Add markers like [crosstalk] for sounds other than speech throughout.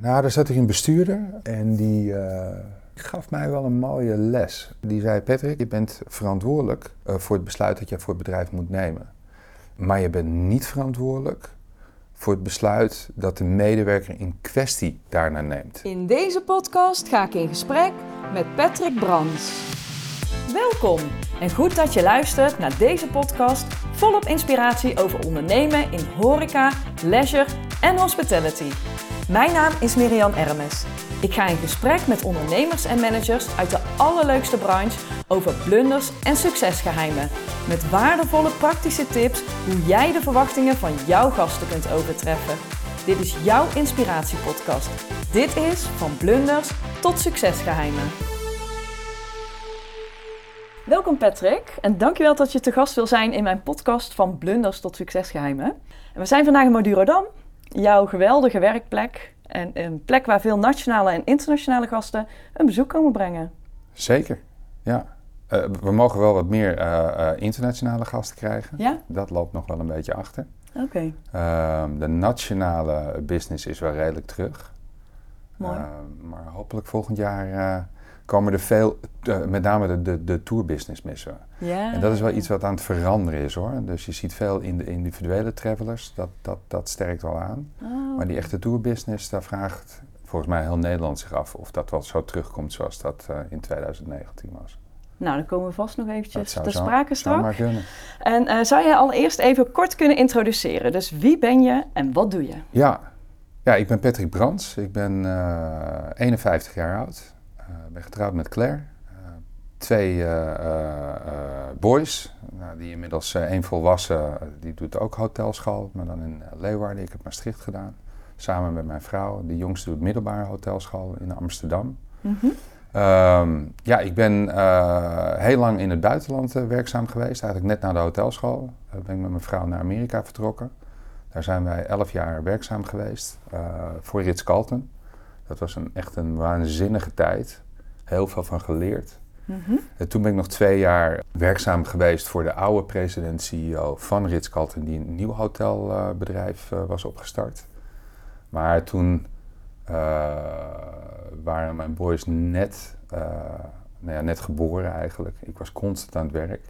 Nou, daar zat ik een bestuurder en die uh, gaf mij wel een mooie les. Die zei, Patrick, je bent verantwoordelijk uh, voor het besluit dat je voor het bedrijf moet nemen. Maar je bent niet verantwoordelijk voor het besluit dat de medewerker in kwestie daarna neemt. In deze podcast ga ik in gesprek met Patrick Brands. Welkom en goed dat je luistert naar deze podcast volop inspiratie over ondernemen in horeca, leisure en hospitality. Mijn naam is Miriam Ermes. Ik ga in gesprek met ondernemers en managers uit de allerleukste branche over blunders en succesgeheimen. Met waardevolle praktische tips hoe jij de verwachtingen van jouw gasten kunt overtreffen. Dit is jouw inspiratiepodcast. Dit is van blunders tot succesgeheimen. Welkom Patrick en dankjewel dat je te gast wil zijn in mijn podcast van blunders tot succesgeheimen. En we zijn vandaag in Madurodam jouw geweldige werkplek en een plek waar veel nationale en internationale gasten een bezoek komen brengen. Zeker, ja. Uh, we mogen wel wat meer uh, uh, internationale gasten krijgen. Ja? Dat loopt nog wel een beetje achter. Oké. Ehm, de nationale business is wel redelijk terug. Mooi. Ehm, maar hopelijk volgend jaar komen er veel, met name de, de, de tourbusiness missen. Ja. En dat is wel iets wat aan het veranderen is hoor. Dus je ziet veel in de individuele travelers, dat, dat, dat sterkt wel aan. Oh. Maar die echte tourbusiness, daar vraagt volgens mij heel Nederland zich af of dat wel zo terugkomt zoals dat uh, in 2019 was. Nou, dan komen we vast nog eventjes te sprake straks. En uh, zou je allereerst even kort kunnen introduceren? Dus wie ben je en wat doe je? Ja, ja ik ben Patrick Brands. Ik ben uh, 51 jaar oud. Ik ben getrouwd met Claire. twee boys, nou, die inmiddels één volwassen, die doet ook hotelschool, maar dan in Leeuwarden. Ik heb Maastricht gedaan, samen met mijn vrouw. De jongste doet middelbare hotelschool in Amsterdam. Mm -hmm. Um, ja, ik ben uh, heel lang in het buitenland uh, werkzaam geweest. Eigenlijk net na de hotelschool uh, ben ik met mijn vrouw naar Amerika vertrokken. Daar zijn wij elf jaar werkzaam geweest voor Ritz-Carlton. Dat was een, echt een waanzinnige tijd. Heel veel van geleerd. Mm -hmm. En toen ben ik nog twee jaar werkzaam geweest voor de oude president-CEO van Ritz-Carlton, die een nieuw hotelbedrijf was opgestart. Maar toen waren mijn boys net, uh, nou ja, net geboren eigenlijk. Ik was constant aan het werk.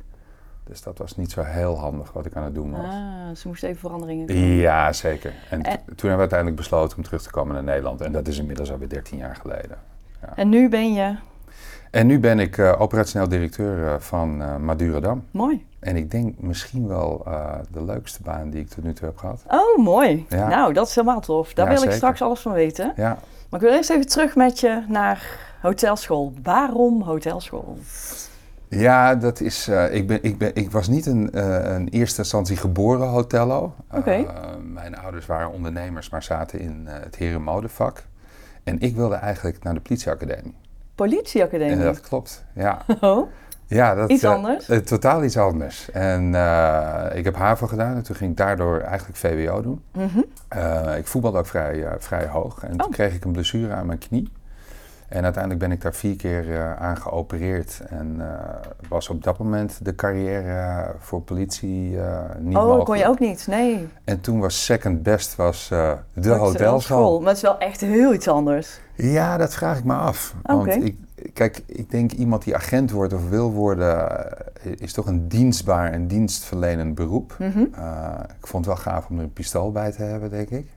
Dus dat was niet zo heel handig wat ik aan het doen was. Ah, ze moesten even veranderingen doen. Ja, zeker. En, en, toen hebben we uiteindelijk besloten om terug te komen naar Nederland. En dat is inmiddels alweer 13 jaar geleden. En nu ben je? En nu ben ik uh, operationeel directeur uh, van uh, Madurodam. Mooi. En ik denk misschien wel de leukste baan die ik tot nu toe heb gehad. Oh, mooi. Ja. Nou, dat is helemaal tof. Daar Ja, wil ik straks alles van weten. Ja. Maar ik wil eerst even terug met je naar hotelschool. Waarom hotelschool? Ja, dat is. eh, ik, ben, ik, ben, ik was niet een, eh, een eerste instantie geboren hotello. Eh, mijn ouders waren ondernemers, maar zaten in eh, het herenmodevak. En ik wilde eigenlijk naar de politieacademie. Politieacademie. En dat klopt, ja. [laughs] Oh, ja dat, Iets eh, anders? eh, totaal iets anders. En eh, ik heb HAVO gedaan en toen ging ik daardoor eigenlijk VWO doen. Eh, ik voetbalde ook vrij, vrij hoog. En toen Oh. kreeg ik een blessure aan mijn knie. En uiteindelijk ben ik daar vier keer eh, aan geopereerd. En eh, was op dat moment de carrière eh, voor politie eh, niet oh, mogelijk. kon je ook niet? Nee. En toen was second best was, de hotelschool. Maar het is wel echt heel iets anders. Ja, dat vraag ik me af. Want ik, kijk, ik denk iemand die agent wordt of wil worden, is toch een dienstbaar en dienstverlenend beroep. Mhm. Uh, ik vond het wel gaaf om er een pistool bij te hebben, denk ik.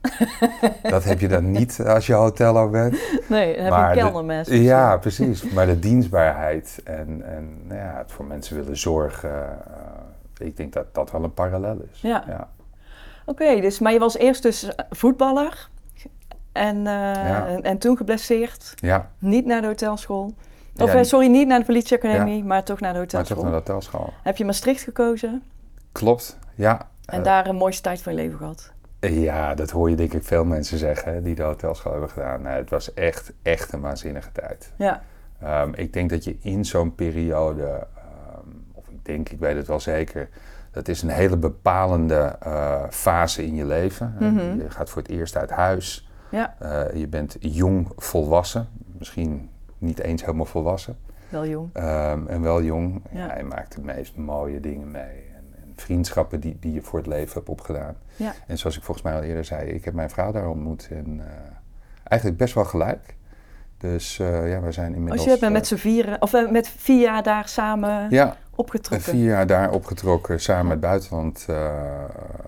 [laughs] dat heb je dan niet als je hotello bent. Nee, dan heb je een kelnermes. Ja, precies. Maar de dienstbaarheid en, en nou ja, het voor mensen willen zorgen, eh, ik denk dat dat wel een parallel is. Ja. ja. Oké, dus, maar je was eerst dus eh, voetballer. En, eh, Ja. en, en toen geblesseerd. Ja, Niet naar de hotelschool. Of Ja, eh, sorry, niet naar de politieacademie, Ja. maar toch naar de maar hotelschool. toch naar de hotelschool. Heb je Maastricht gekozen Klopt, ja. en Eh, daar een mooiste tijd van je leven gehad? Ja, dat hoor je denk ik veel mensen zeggen die de hotelschool hebben gedaan. Nee, het was echt, echt een waanzinnige tijd. Ja. Ehm, ik denk dat je in zo'n periode, ehm, of ik denk, ik weet het wel zeker, dat is een hele bepalende eh, fase in je leven. Mhm. Je gaat voor het eerst uit huis. Ja, Eh, je bent jong volwassen, misschien niet eens helemaal volwassen, wel jong. ehm, en wel jong. Ja. Je maakt de meest mooie dingen mee. En, en vriendschappen die, die je voor het leven hebt opgedaan. Ja. En zoals ik volgens mij al eerder zei, ik heb mijn vrouw daar ontmoet. En eh, eigenlijk best wel gelijk. Dus uh, ja, wij zijn inmiddels... Als je bent met z'n vieren, of uh, met vier jaar daar samen ja, opgetrokken? vier jaar daar opgetrokken, samen met buitenland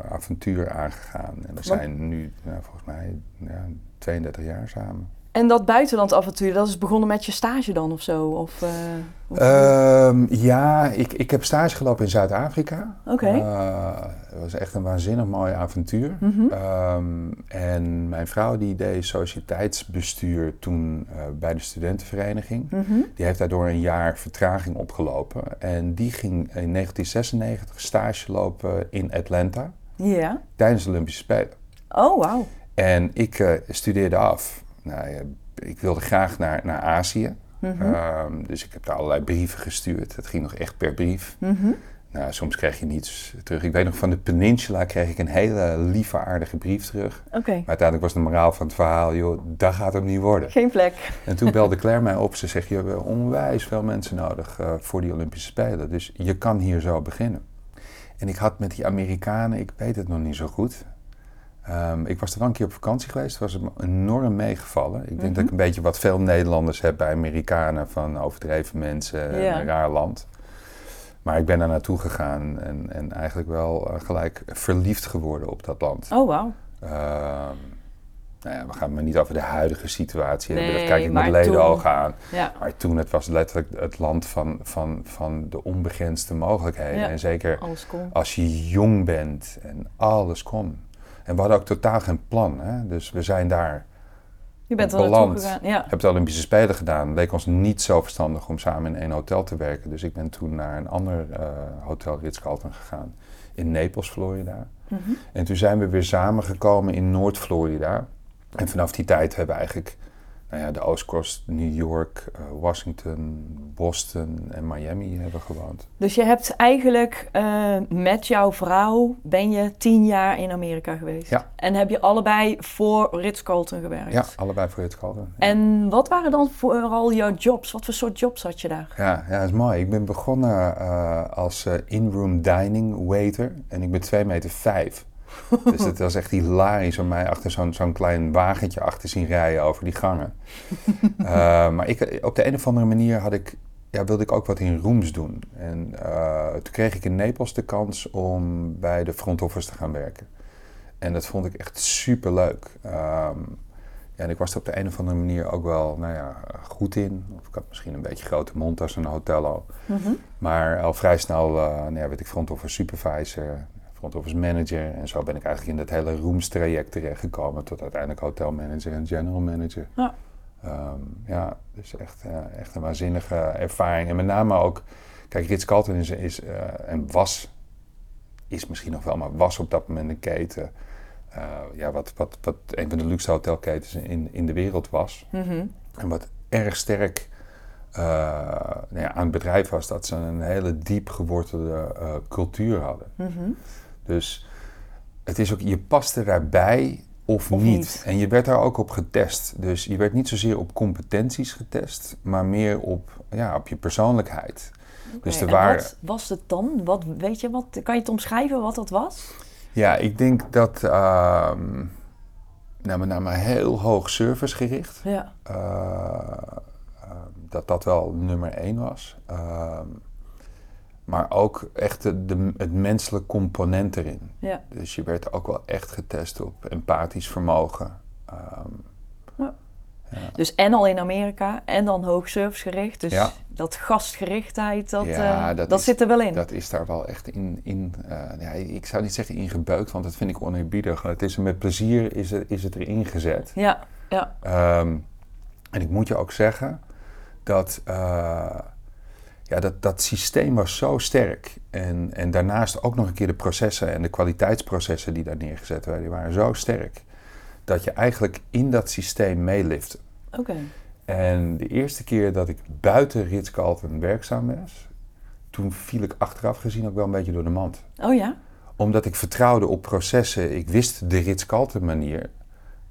avontuur aangegaan. En we zijn nu volgens mij ja, 32 jaar samen. En dat buitenlandavontuur, dat is begonnen met je stage dan of zo? Of, uh, um, ja, ik, ik heb stage gelopen in Zuid-Afrika. Oké. Okay. Uh, het was echt een waanzinnig mooi avontuur. Mm -hmm. um, en mijn vrouw die deed sociëteitsbestuur toen uh, bij de studentenvereniging. Mm -hmm. Die heeft daardoor een jaar vertraging opgelopen. En die ging in 1996 stage lopen in Atlanta. Ja. Tijdens de Olympische Spelen. Oh, wauw. En ik studeerde af. Nou, ja, ik wilde graag naar, naar Azië. Mm -hmm. um, dus ik heb daar allerlei brieven gestuurd. Het ging nog echt per brief. Mm -hmm. Nou, soms kreeg je niets terug. Ik weet nog van de Peninsula kreeg ik een hele lieve, aardige brief terug. Oké. Okay. Maar uiteindelijk was de moraal van het verhaal, joh, dat gaat hem niet worden. Geen plek. En toen [laughs] belde Claire mij op. Ze zegt, je hebt onwijs veel mensen nodig uh, voor die Olympische Spelen. Dus je kan hier zo beginnen. En ik had met die Amerikanen, ik weet het nog niet zo goed. Um, ik was er wel een keer op vakantie geweest. Het was me enorm meegevallen. Ik denk Mhm. mm -hmm. dat ik een beetje wat veel Nederlanders heb bij Amerikanen. Van overdreven mensen, Ja. een raar land. Maar ik ben daar naartoe gegaan en, en eigenlijk wel uh, gelijk verliefd geworden op dat land. Oh, wauw. Um, nou ja, we gaan het maar niet over de huidige situatie Nee, hebben. Dat kijk ik met ledenogen aan. Ja. Maar toen, het was letterlijk het land van, van, van de onbegrensde mogelijkheden. Ja. En zeker als je jong bent en alles kon. En we hadden ook totaal geen plan. Hè? Dus we zijn daar, Je bent beland. gegaan. Ja. hebben de Olympische Spelen gedaan. Het leek ons niet zo verstandig om samen in één hotel te werken. Dus ik ben toen naar een ander uh, hotel, Ritz-Carlton, gegaan. In Naples, Florida. Mhm. En toen zijn we weer samengekomen in Noord-Florida. En vanaf die tijd hebben we eigenlijk nou ja, de Oostkust, New York, uh, Washington, Boston en Miami hebben gewoond. Dus je hebt eigenlijk uh, met jouw vrouw ben je tien jaar in Amerika geweest. Ja. En heb je allebei voor Ritz-Carlton gewerkt. Ja, allebei voor Ritz-Carlton. Ja. En wat waren dan vooral jouw jobs? Wat voor soort jobs had je daar? Ja, ja dat is mooi. Ik ben begonnen uh, als in-room dining waiter en ik ben 2 meter vijf. Dus het was echt hilarisch om mij achter zo'n zo'n klein wagentje achter zien rijden over die gangen. uh, [laughs] maar ik, op de een of andere manier had ik, ja, wilde ik ook wat in rooms doen. En uh, toen kreeg ik in Napels de kans om bij de front office te gaan werken. En dat vond ik echt super leuk. Um, ja, en ik was er op de een of andere manier ook wel nou ja, goed in. Of ik had misschien een beetje grote mond als een hotello. Mm -hmm. Maar al vrij snel uh, nou ja, werd ik front office supervisor front office manager. En zo ben ik eigenlijk in dat hele roemstraject terechtgekomen tot uiteindelijk hotelmanager en general manager. Ja, um, ja dus echt, uh, echt een waanzinnige ervaring. En met name ook, kijk, Ritz Carlton is, is uh, en was, is misschien nog wel, maar was op dat moment een keten. Uh, ja, wat, wat, wat een van de luxe hotelketens in, in de wereld was. Mm -hmm. En wat erg sterk uh, nou ja, aan het bedrijf was dat ze een hele diep gewortelde uh, cultuur hadden. Mm -hmm. Dus het is ook, je paste daarbij of, of niet. niet. En je werd daar ook op getest. Dus je werd niet zozeer op competenties getest, maar meer op, ja, op je persoonlijkheid. Okay. Dus er waren... wat was het dan? Wat, weet je, wat, kan je het omschrijven wat dat was? Ja, ik denk dat, uh, nou, met name heel hoog servicegericht, ja. uh, dat dat wel nummer één was. Maar ook echt de, de, het menselijke component erin. Ja. Dus je werd ook wel echt getest op empathisch vermogen. Um, ja. Ja. Dus en al in Amerika en dan hoog servicegericht. Dus dat gastgerichtheid, dat, uh, dat, dat is, zit er wel in. Dat is daar wel echt in, in uh, ja, ik zou niet zeggen ingebeukt, want dat vind ik oneerbiedig. Het is met plezier is het, is het erin gezet. Ja, ja. Um, en ik moet je ook zeggen dat... Uh, ja, dat, dat systeem was zo sterk. En, en daarnaast ook nog een keer de processen en de kwaliteitsprocessen die daar neergezet werden, die waren zo sterk. Dat je eigenlijk in dat systeem meelifte. Oké. Okay. En de eerste keer dat ik buiten Ritz-Carlton werkzaam was, toen viel ik achteraf gezien ook wel een beetje door de mand. Oh ja? Omdat ik vertrouwde op processen. Ik wist de Ritz-Carlton manier.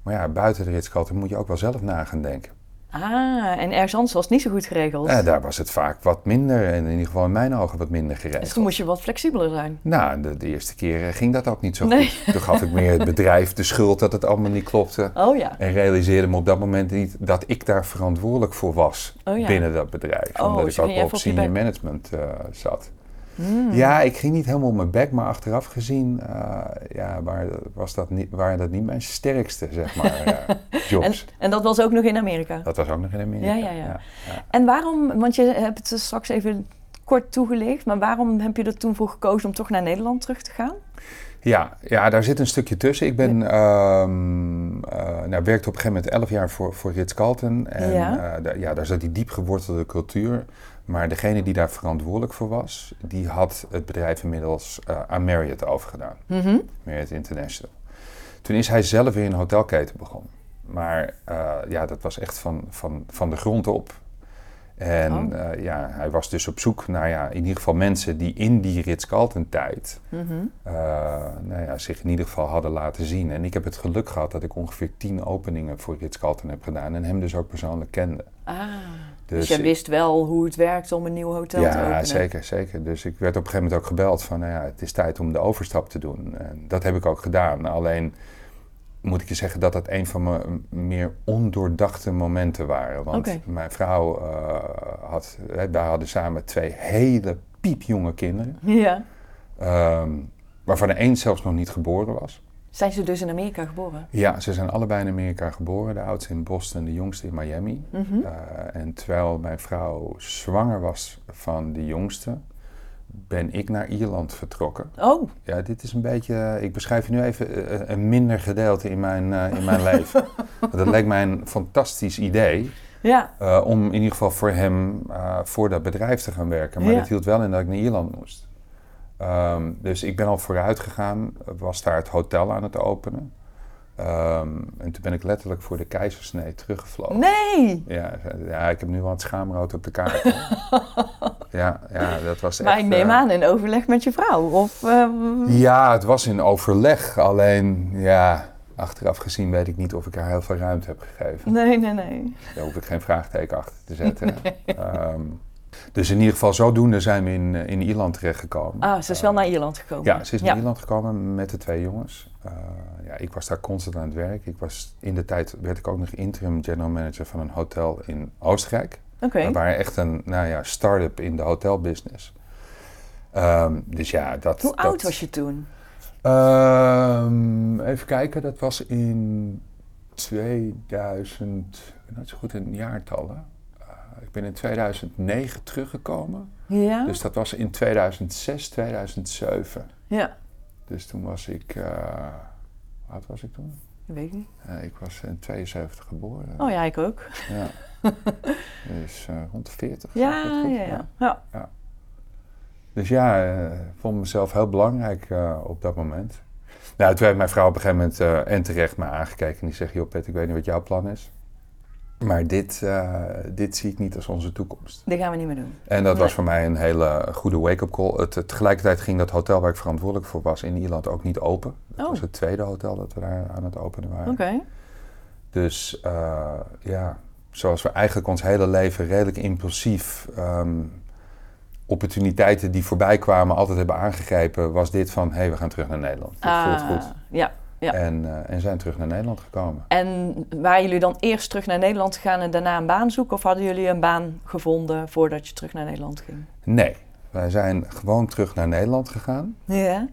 Maar ja, buiten de Ritz-Carlton moet je ook wel zelf na gaan denken. Ah, en ergens anders was het niet zo goed geregeld. Eh, daar was het vaak wat minder, en in ieder geval in mijn ogen wat minder geregeld. dus toen moest je wat flexibeler zijn. Nou, de, de eerste keer eh, ging dat ook niet zo Nee. goed. Toen gaf ik meer het bedrijf de schuld dat het allemaal niet klopte. Oh ja. En realiseerde me op dat moment niet dat ik daar verantwoordelijk voor was Oh ja. binnen dat bedrijf. Oh, omdat ik ook op senior management eh, zat. Hmm. Ja, ik ging niet helemaal op mijn bek, maar achteraf gezien eh, ja, waren, was dat niet, waren dat niet mijn sterkste, zeg maar, eh, [laughs] En, jobs. en dat was ook nog in Amerika. Dat was ook nog in Amerika. Ja, ja, ja. ja. En waarom, want je hebt het er straks even kort toegelicht, maar waarom heb je er toen voor gekozen om toch naar Nederland terug te gaan? Ja, ja, daar zit een stukje tussen. Ik ben, ehm, eh, nou, werkte op een gegeven moment 11 jaar voor, voor Ritz-Carlton. En Ja. daar- ja, daar zat die diep gewortelde cultuur. Maar degene die daar verantwoordelijk voor was, die had het bedrijf inmiddels eh, aan Marriott overgedaan. Mhm. Marriott International. Toen is hij zelf weer een hotelketen begonnen. Maar eh, ja, dat was echt van, van, van de grond op. En Oh. eh, ja, hij was dus op zoek naar ja, in ieder geval mensen die in die Ritz-Carlton tijd Mhm. nou ja, zich in ieder geval hadden laten zien. En ik heb het geluk gehad dat ik ongeveer tien openingen voor Ritz-Carlton heb gedaan en hem dus ook persoonlijk kende. Ah, Dus, dus, jij wist wel hoe het werkt om een nieuw hotel te openen. ja, zeker, zeker. Dus ik werd op een gegeven moment ook gebeld van, nou ja, het is tijd om de overstap te doen. En dat heb ik ook gedaan. Alleen moet ik je zeggen dat dat een van mijn meer ondoordachte momenten waren. Want mijn vrouw eh, had, wij hadden samen twee hele piepjonge kinderen. Ja. ehm, waarvan er één zelfs nog niet geboren was. Zijn ze dus in Amerika geboren? Ja, ze zijn allebei in Amerika geboren. De oudste in Boston, de jongste in Miami. Mhm. Eh, en terwijl mijn vrouw zwanger was van de jongste, ben ik naar Ierland vertrokken. Oh, Ja, dit is een beetje, ik beschrijf je nu even eh, een minder gedeelte in mijn, eh, in mijn leven. [laughs] Dat leek mij een fantastisch idee ja. om in ieder geval voor hem voor dat bedrijf te gaan werken. Maar Ja. dat hield wel in dat ik naar Ierland moest. Ehm, dus ik ben al vooruit gegaan, was daar het hotel aan het openen. Ehm, en toen ben ik letterlijk voor de keizersnee teruggevlogen. Nee! Ja, ja, ik heb nu wel het schaamrood op de kaart. [laughs] ja, ja, dat was echt... Maar ik neem eh, aan in overleg met je vrouw. Of, eh, Ja, het was in overleg. Alleen, ja, achteraf gezien weet ik niet of ik haar heel veel ruimte heb gegeven. Nee, nee, nee. Daar hoef ik geen vraagteken achter te zetten. [laughs] Ehm, dus in ieder geval zodoende zijn we in, eh, in Ierland terechtgekomen. Ah, ze is wel naar Ierland gekomen. Ja, ze is naar. Ierland gekomen met de twee jongens. Eh, ja, ik was daar constant aan het werk. Ik was, in de tijd werd ik ook nog interim general manager van een hotel in Oostenrijk. Oké. We waren echt een nou ja, start-up in de hotelbusiness. Ehm, dus ja, dat... Hoe dat, oud was je toen? Ehm, even kijken, dat was in 2000, ik ben nooit zo goed in jaartallen. Eh, ik ben in 2009 teruggekomen. Ja? Dus dat was in 2006, 2007. Ja, Dus toen was ik, eh hoe oud was ik toen? dat weet ik niet. Eh, ik was in 72 geboren. Oh ja, ik ook. Ja. [laughs] dus eh, rond de 40. Ja, ik goed? ja, ja. ja. Dus ja, eh, ik vond mezelf heel belangrijk eh, op dat moment. Nou, toen heeft mijn vrouw op een gegeven moment eh, en terecht me aangekeken en die zegt, joh Pet, ik weet niet wat jouw plan is. Maar dit, eh, dit zie ik niet als onze toekomst. Dat gaan we niet meer doen. En dat was voor mij een hele goede wake-up call. Het, tegelijkertijd ging dat hotel waar ik verantwoordelijk voor was in Ierland ook niet open. Dat Oh. was het tweede hotel dat we daar aan het openen waren. Oké. Dus eh, ja, zoals we eigenlijk ons hele leven redelijk impulsief ehm, opportuniteiten die voorbij kwamen altijd hebben aangegrepen, was dit van hé, hey, we gaan terug naar Nederland. Dit voelt goed. Ah, Ja. Ja. En, eh, en zijn terug naar Nederland gekomen. En waren jullie dan eerst terug naar Nederland gegaan en daarna een baan zoeken? Of hadden jullie een baan gevonden voordat je terug naar Nederland ging? Nee, wij zijn gewoon terug naar Nederland gegaan. Ja.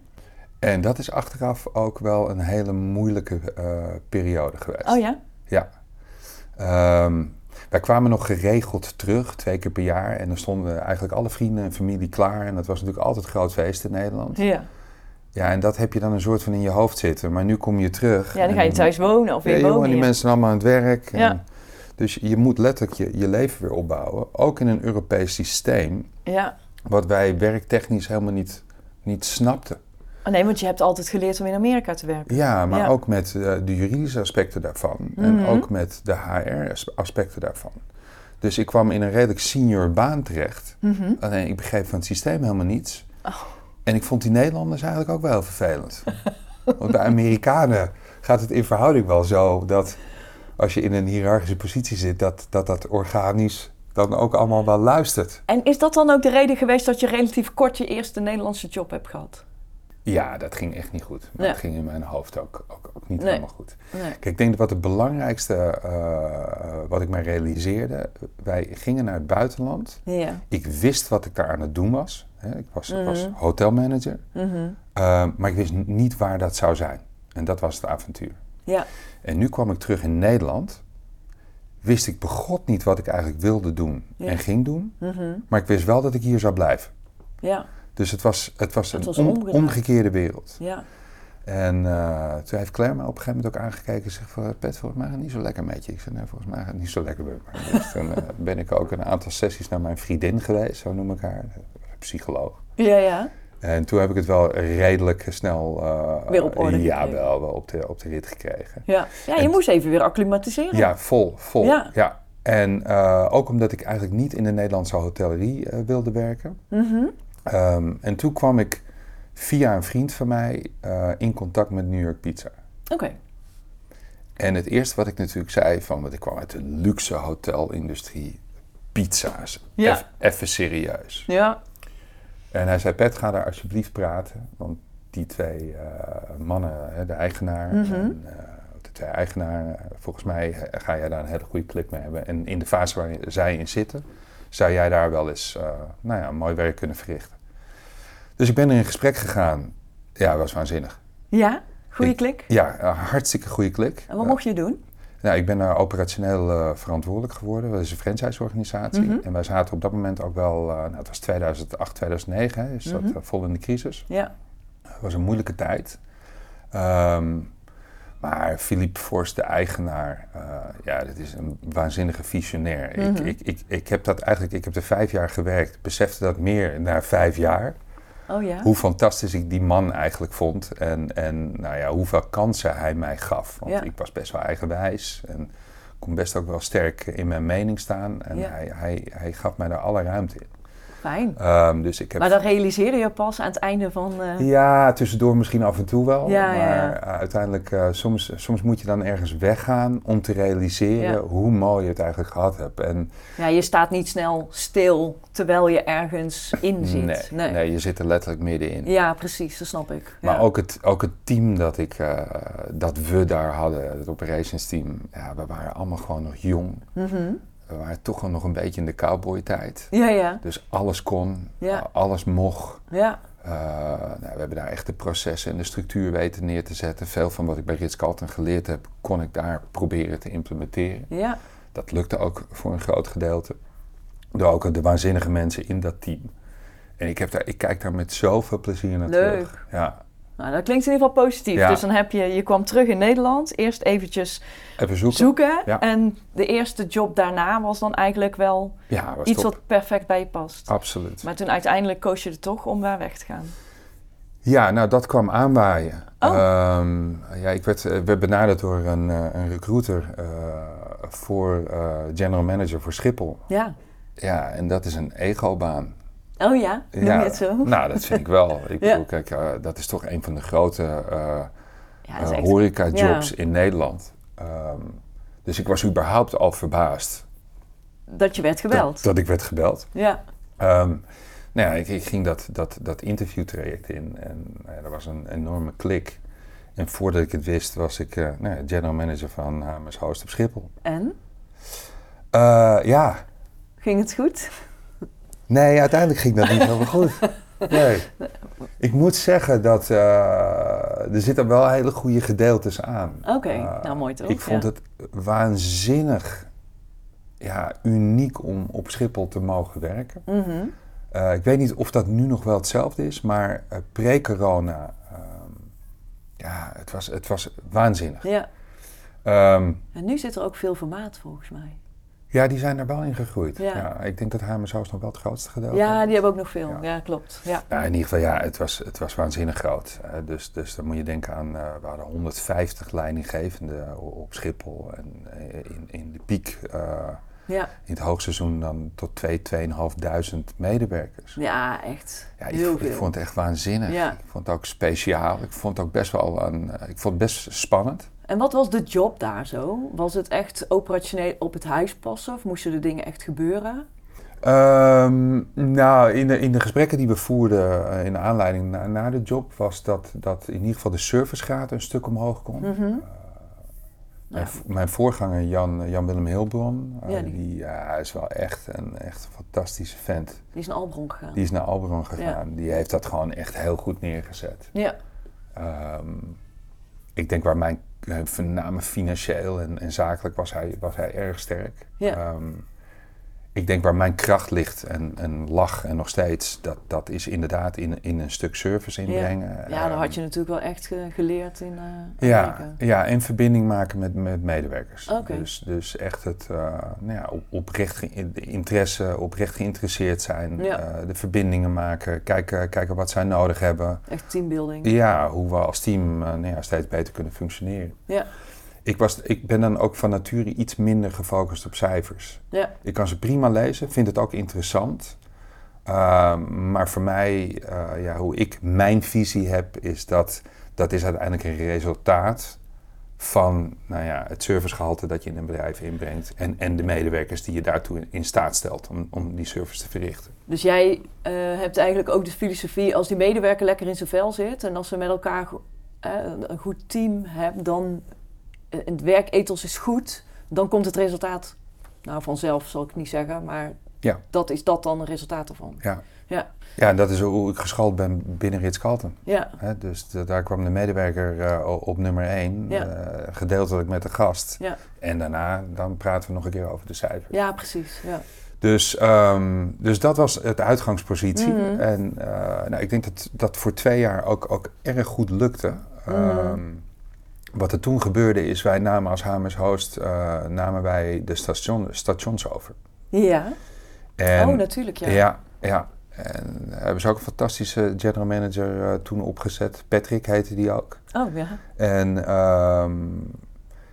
En dat is achteraf ook wel een hele moeilijke eh, periode geweest. Oh ja? Ja. Ehm, wij kwamen nog geregeld terug, twee keer per jaar. En dan stonden eigenlijk alle vrienden en familie klaar. En dat was natuurlijk altijd een groot feest in Nederland. Ja. Ja, en dat heb je dan een soort van in je hoofd zitten. Maar nu kom je terug. Ja, dan ga je en- thuis wonen of weer Ja, jongen, wonen. die ja. mensen zijn allemaal aan het werk. En Ja. Dus je moet letterlijk je, je leven weer opbouwen. Ook in een Europees systeem. Ja. Wat wij werktechnisch helemaal niet, niet snapten. Oh nee, want je hebt altijd geleerd om in Amerika te werken. Ja, maar Ja. ook met eh, de juridische aspecten daarvan. En Mhm. ook met de HR-aspecten daarvan. Dus ik kwam in een redelijk senior baan terecht. Mhm. Alleen ik begreep van het systeem helemaal niets. Oh. En ik vond die Nederlanders eigenlijk ook wel heel vervelend. Want bij Amerikanen gaat het in verhouding wel zo dat als je in een hiërarchische positie zit, dat dat, dat organisch dan ook allemaal wel luistert. En is dat dan ook de reden geweest dat je relatief kort je eerste Nederlandse job hebt gehad? Ja, dat ging echt niet goed. Maar dat ging in mijn hoofd ook, ook, ook niet Nee. helemaal goed. Nee. Kijk, ik denk dat wat het belangrijkste, eh, wat ik mij realiseerde, wij gingen naar het buitenland. Ja. Ik wist wat ik daar aan het doen was. Hè. Ik was, Mhm. hotelmanager, Mhm. eh, maar ik wist niet waar dat zou zijn. En dat was het avontuur. Ja. En nu kwam ik terug in Nederland. Wist ik begot niet wat ik eigenlijk wilde doen Ja. en ging doen. Mhm. Maar ik wist wel dat ik hier zou blijven. Ja. Dus het was, het was Het een was om- omgedraaid. omgekeerde wereld. Ja. En eh, toen heeft Claire me op een gegeven moment ook aangekeken en zegt van... Pet, volgens mij gaat het niet zo lekker met je. Ik zei, nee, volgens mij gaat het niet zo lekker met me. [laughs] Dus toen eh, ben ik ook een aantal sessies naar mijn vriendin geweest, zo noem ik haar. Psycholoog. Ja, ja. En toen heb ik het wel redelijk snel... eh, Weer op orde Ja, gekregen. wel, wel op de, op de rit gekregen. Ja, ja je En- moest even weer acclimatiseren. Ja, vol, vol. Ja. Ja. En eh, ook omdat ik eigenlijk niet in de Nederlandse hotellerie eh, wilde werken. Mhm. Ehm, en toen kwam ik via een vriend van mij in contact met New York Pizza. Oké. En het eerste wat ik natuurlijk zei, van, want ik kwam uit de luxe hotelindustrie, pizza's, Ja. Even serieus. Ja. En hij zei, Pet, ga daar alsjeblieft praten, want die twee eh, mannen, de eigenaar Mhm. en eh, de twee eigenaren, volgens mij eh, ga jij daar een hele goede klik mee hebben. En in de fase waar zij in zitten, zou jij daar wel eens eh, nou ja, mooi werk kunnen verrichten. Dus ik ben er in gesprek gegaan. Ja, dat was waanzinnig. Ja? Goeie Ik- klik. Ja, hartstikke goede klik. En wat Eh, mocht je doen? Nou, ik ben daar operationeel eh, verantwoordelijk geworden. Dat is een franchiseorganisatie. Mhm. En wij zaten op dat moment ook wel, eh, nou, het was 2008, 2009, hè, dus dat Mhm. eh, vol in de crisis. Ja. Het was een moeilijke tijd. Ehm, maar Philippe Forst, de eigenaar, ja, dat is een waanzinnige visionair. Mhm. ik, ik, ik, ik heb dat eigenlijk, ik heb er vijf jaar gewerkt, besefte dat meer na vijf jaar. Oh ja? Hoe fantastisch ik die man eigenlijk vond. En, en nou ja, hoeveel kansen hij mij gaf. Want Ja. ik was best wel eigenwijs. En kon best ook wel sterk in mijn mening staan. En hij, hij, hij gaf mij daar alle ruimte in. Fijn. Ehm, dus ik heb... Maar dat realiseerde je pas aan het einde van... eh, Ja, tussendoor misschien af en toe wel. Ja, maar ja. eh, uiteindelijk, eh, soms, soms moet je dan ergens weggaan om te realiseren hoe mooi je het eigenlijk gehad hebt. En ja, je staat niet snel stil terwijl je ergens in zit. nee, nee. je zit er letterlijk middenin. Ja, precies. Dat snap ik. Maar ook, het, ook het team dat, ik, dat we daar hadden, het operations team, ja, we waren allemaal gewoon nog jong. Mhm. We waren toch nog een beetje in de cowboy tijd. Ja, ja. Dus alles kon, Ja. eh, alles mocht. Ja. Eh, nou, we hebben daar echt de processen en de structuur weten neer te zetten. Veel van wat ik bij Ritz-Carlton geleerd heb, kon ik daar proberen te implementeren. Ja. Dat lukte ook voor een groot gedeelte. Door ook de waanzinnige mensen in dat team. En ik, heb daar, ik kijk daar met zoveel plezier naar Leuk. terug. Ja, Nou, dat klinkt in ieder geval positief. Ja. Dus dan heb je, je kwam terug in Nederland, eerst eventjes even zoeken. zoeken. Ja. En de eerste job daarna was dan eigenlijk wel Ja, iets top. wat perfect bij je past. Absoluut. Maar toen uiteindelijk koos je er toch om daar weg te gaan. Ja, nou dat kwam aanwaaien. Oh. Ehm, ja, ik werd, eh, werd benaderd door een, eh, een recruiter eh, voor general manager voor Schiphol. Ja. Ja, en dat is een ego-baan. Oh ja, noem ja, je het zo? Nou, dat vind ik wel. [laughs] Ik Ja. bedoel, kijk, eh, dat is toch een van de grote ja, echt... horeca-jobs in Nederland. Ehm, dus ik was überhaupt al verbaasd Dat je werd gebeld. dat, dat ik werd gebeld. Ja. Ehm, nou ja, ik, ik ging dat, dat, dat interviewtraject in en nou er was een enorme klik. En voordat ik het wist, was ik nou general manager van HMS Host op Schiphol. En? Ja, Ging het goed? Nee, uiteindelijk ging dat niet helemaal [laughs] goed. Nee. Ik moet zeggen dat eh, er zitten wel hele goede gedeeltes aan. Oké, Eh, nou mooi toch? Ik vond Ja. het waanzinnig ja, uniek om op Schiphol te mogen werken. Mhm. Eh, ik weet niet of dat nu nog wel hetzelfde is, maar pre-corona, ehm, ja, het was, het was waanzinnig. Ja. Ehm, En nu zit er ook veel formaat volgens mij. Ja, die zijn er wel in gegroeid. Ja. Ja. ik denk dat Host nog wel het grootste gedeelte Ja, die hebben ook nog veel. Ja. Ja, klopt. Ja. Ja, in ieder geval, ja, het was, het was waanzinnig groot. Eh, dus, dus dan moet je denken aan, eh, we hadden 150 leidinggevenden op Schiphol. En eh, in, in de piek, Ja. in het hoogseizoen, dan tot 2, 2.500 medewerkers. ja, echt. Ja, ik, Heel ik veel. vond het echt waanzinnig. Ja. Ik vond het ook speciaal. Ik vond het ook best wel een, ik vond het best spannend. En wat was de job daar zo? Was het echt operationeel op het huis passen of moesten de dingen echt gebeuren? Ehm, nou, in de, in de gesprekken die we voerden uh, in de aanleiding naar na de job was dat, dat in ieder geval de servicegraad een stuk omhoog komt. Mhm. Uh, mijn, Ja. v- mijn voorganger Jan, Jan Willem Hilbron, uh, Ja, die- die, ja, hij is wel echt een echt fantastische vent. Die is naar Albron gegaan. Die is naar Alberon gegaan. Die heeft dat gewoon echt heel goed neergezet. Ja, Ehm, ik denk waar mijn, eh, name financieel en, en zakelijk was hij, was hij erg sterk. Ja. Ehm, ik denk waar mijn kracht ligt en, en lag en nog steeds, dat, dat is inderdaad in, in een stuk service inbrengen. ja dan Ehm, had je natuurlijk wel echt ge- geleerd in eh ja, ja, en verbinding maken met, met medewerkers. Dus, dus echt het uh, nou ja, op, oprecht ge- de interesse, oprecht geïnteresseerd zijn, Ja. uh, de verbindingen maken, kijken, kijken wat zij nodig hebben. Echt teambuilding. Ja, hoe we als team uh, nou ja, steeds beter kunnen functioneren. Ja. Ik, was, ik ben dan ook van nature iets minder gefocust op cijfers. Ja. Ik kan ze prima lezen, vind het ook interessant. Uh, maar voor mij, uh, ja, hoe ik mijn visie heb, is dat dat is uiteindelijk een resultaat van nou ja, het servicegehalte dat je in een bedrijf inbrengt. En, en de medewerkers die je daartoe in staat stelt om, om die service te verrichten. Dus jij uh, hebt eigenlijk ook de filosofie, als die medewerker lekker in zijn vel zit en als ze met elkaar uh, een goed team hebben, dan het werkethos is goed, dan komt het resultaat, nou vanzelf zal ik niet zeggen, maar ja. dat is dat dan een resultaat ervan. Ja. Ja. Ja, en dat is hoe ik geschoold ben binnen Ritz-Carlton. Ja. He, dus de, daar kwam de medewerker uh, op nummer één, Ja. uh, gedeeltelijk met de gast. Ja. En daarna dan praten we nog een keer over de cijfers. Ja, precies. Ja. Dus, um, dus dat was het uitgangspositie. Mm -hmm. En uh, nou, ik denk dat dat voor twee jaar ook, ook erg goed lukte. Mm -hmm. um, wat er toen gebeurde is, wij namen als HMS Host uh, namen wij de station, stations over. Ja. En, oh, natuurlijk, ja. Ja, ja. En hebben ze ook een fantastische general manager uh, toen opgezet. Patrick heette die ook. Oh, ja. En um,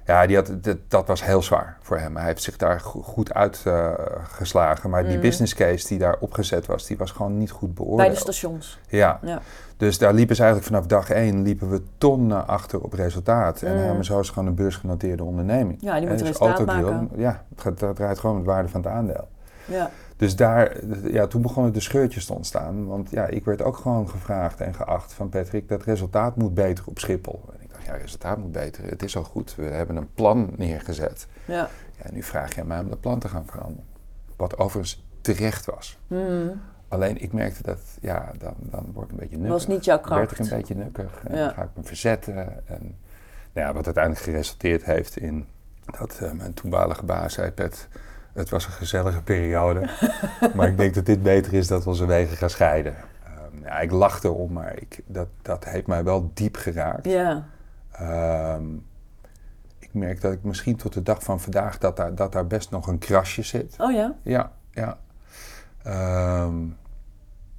ja, die had, dat, dat, was heel zwaar voor hem. Hij heeft zich daar go goed uitgeslagen. Uh, maar die Mm. business case die daar opgezet was, die was gewoon niet goed beoordeeld. Bij de stations. Ja. ja. Dus daar liepen ze eigenlijk vanaf dag één liepen we tonnen achter op resultaat. En hebben zo is gewoon een beursgenoteerde onderneming. Ja, die moet dus resultaat maken. Ja, dat draait gewoon met waarde van het aandeel. Ja. Dus daar, ja, toen begonnen de scheurtjes te ontstaan. Want ja, ik werd ook gewoon gevraagd en geacht van Patrick, dat resultaat moet beter op Schiphol. En ja, resultaat moet beter. Het is al goed. We hebben een plan neergezet. Ja. Ja, nu vraag je mij om dat plan te gaan veranderen. Wat overigens terecht was. Mm. Alleen ik merkte dat, ja, dan, dan word ik een beetje nukkig. Was niet jouw Dan werd kracht. ik een beetje nukkig. En dan ga ik me verzetten. En nou ja, wat uiteindelijk geresulteerd heeft in dat uh, mijn toenmalige baas zei, Pet, het was een gezellige periode. [laughs] maar ik denk dat dit beter is dat we onze wegen gaan scheiden. Um, ja, ik lachte om, maar ik, dat, dat heeft mij wel diep geraakt. Ja. Um, ik merk dat ik misschien tot de dag van vandaag dat daar, dat daar best nog een krasje zit. Oh ja? Ja, ja. Um,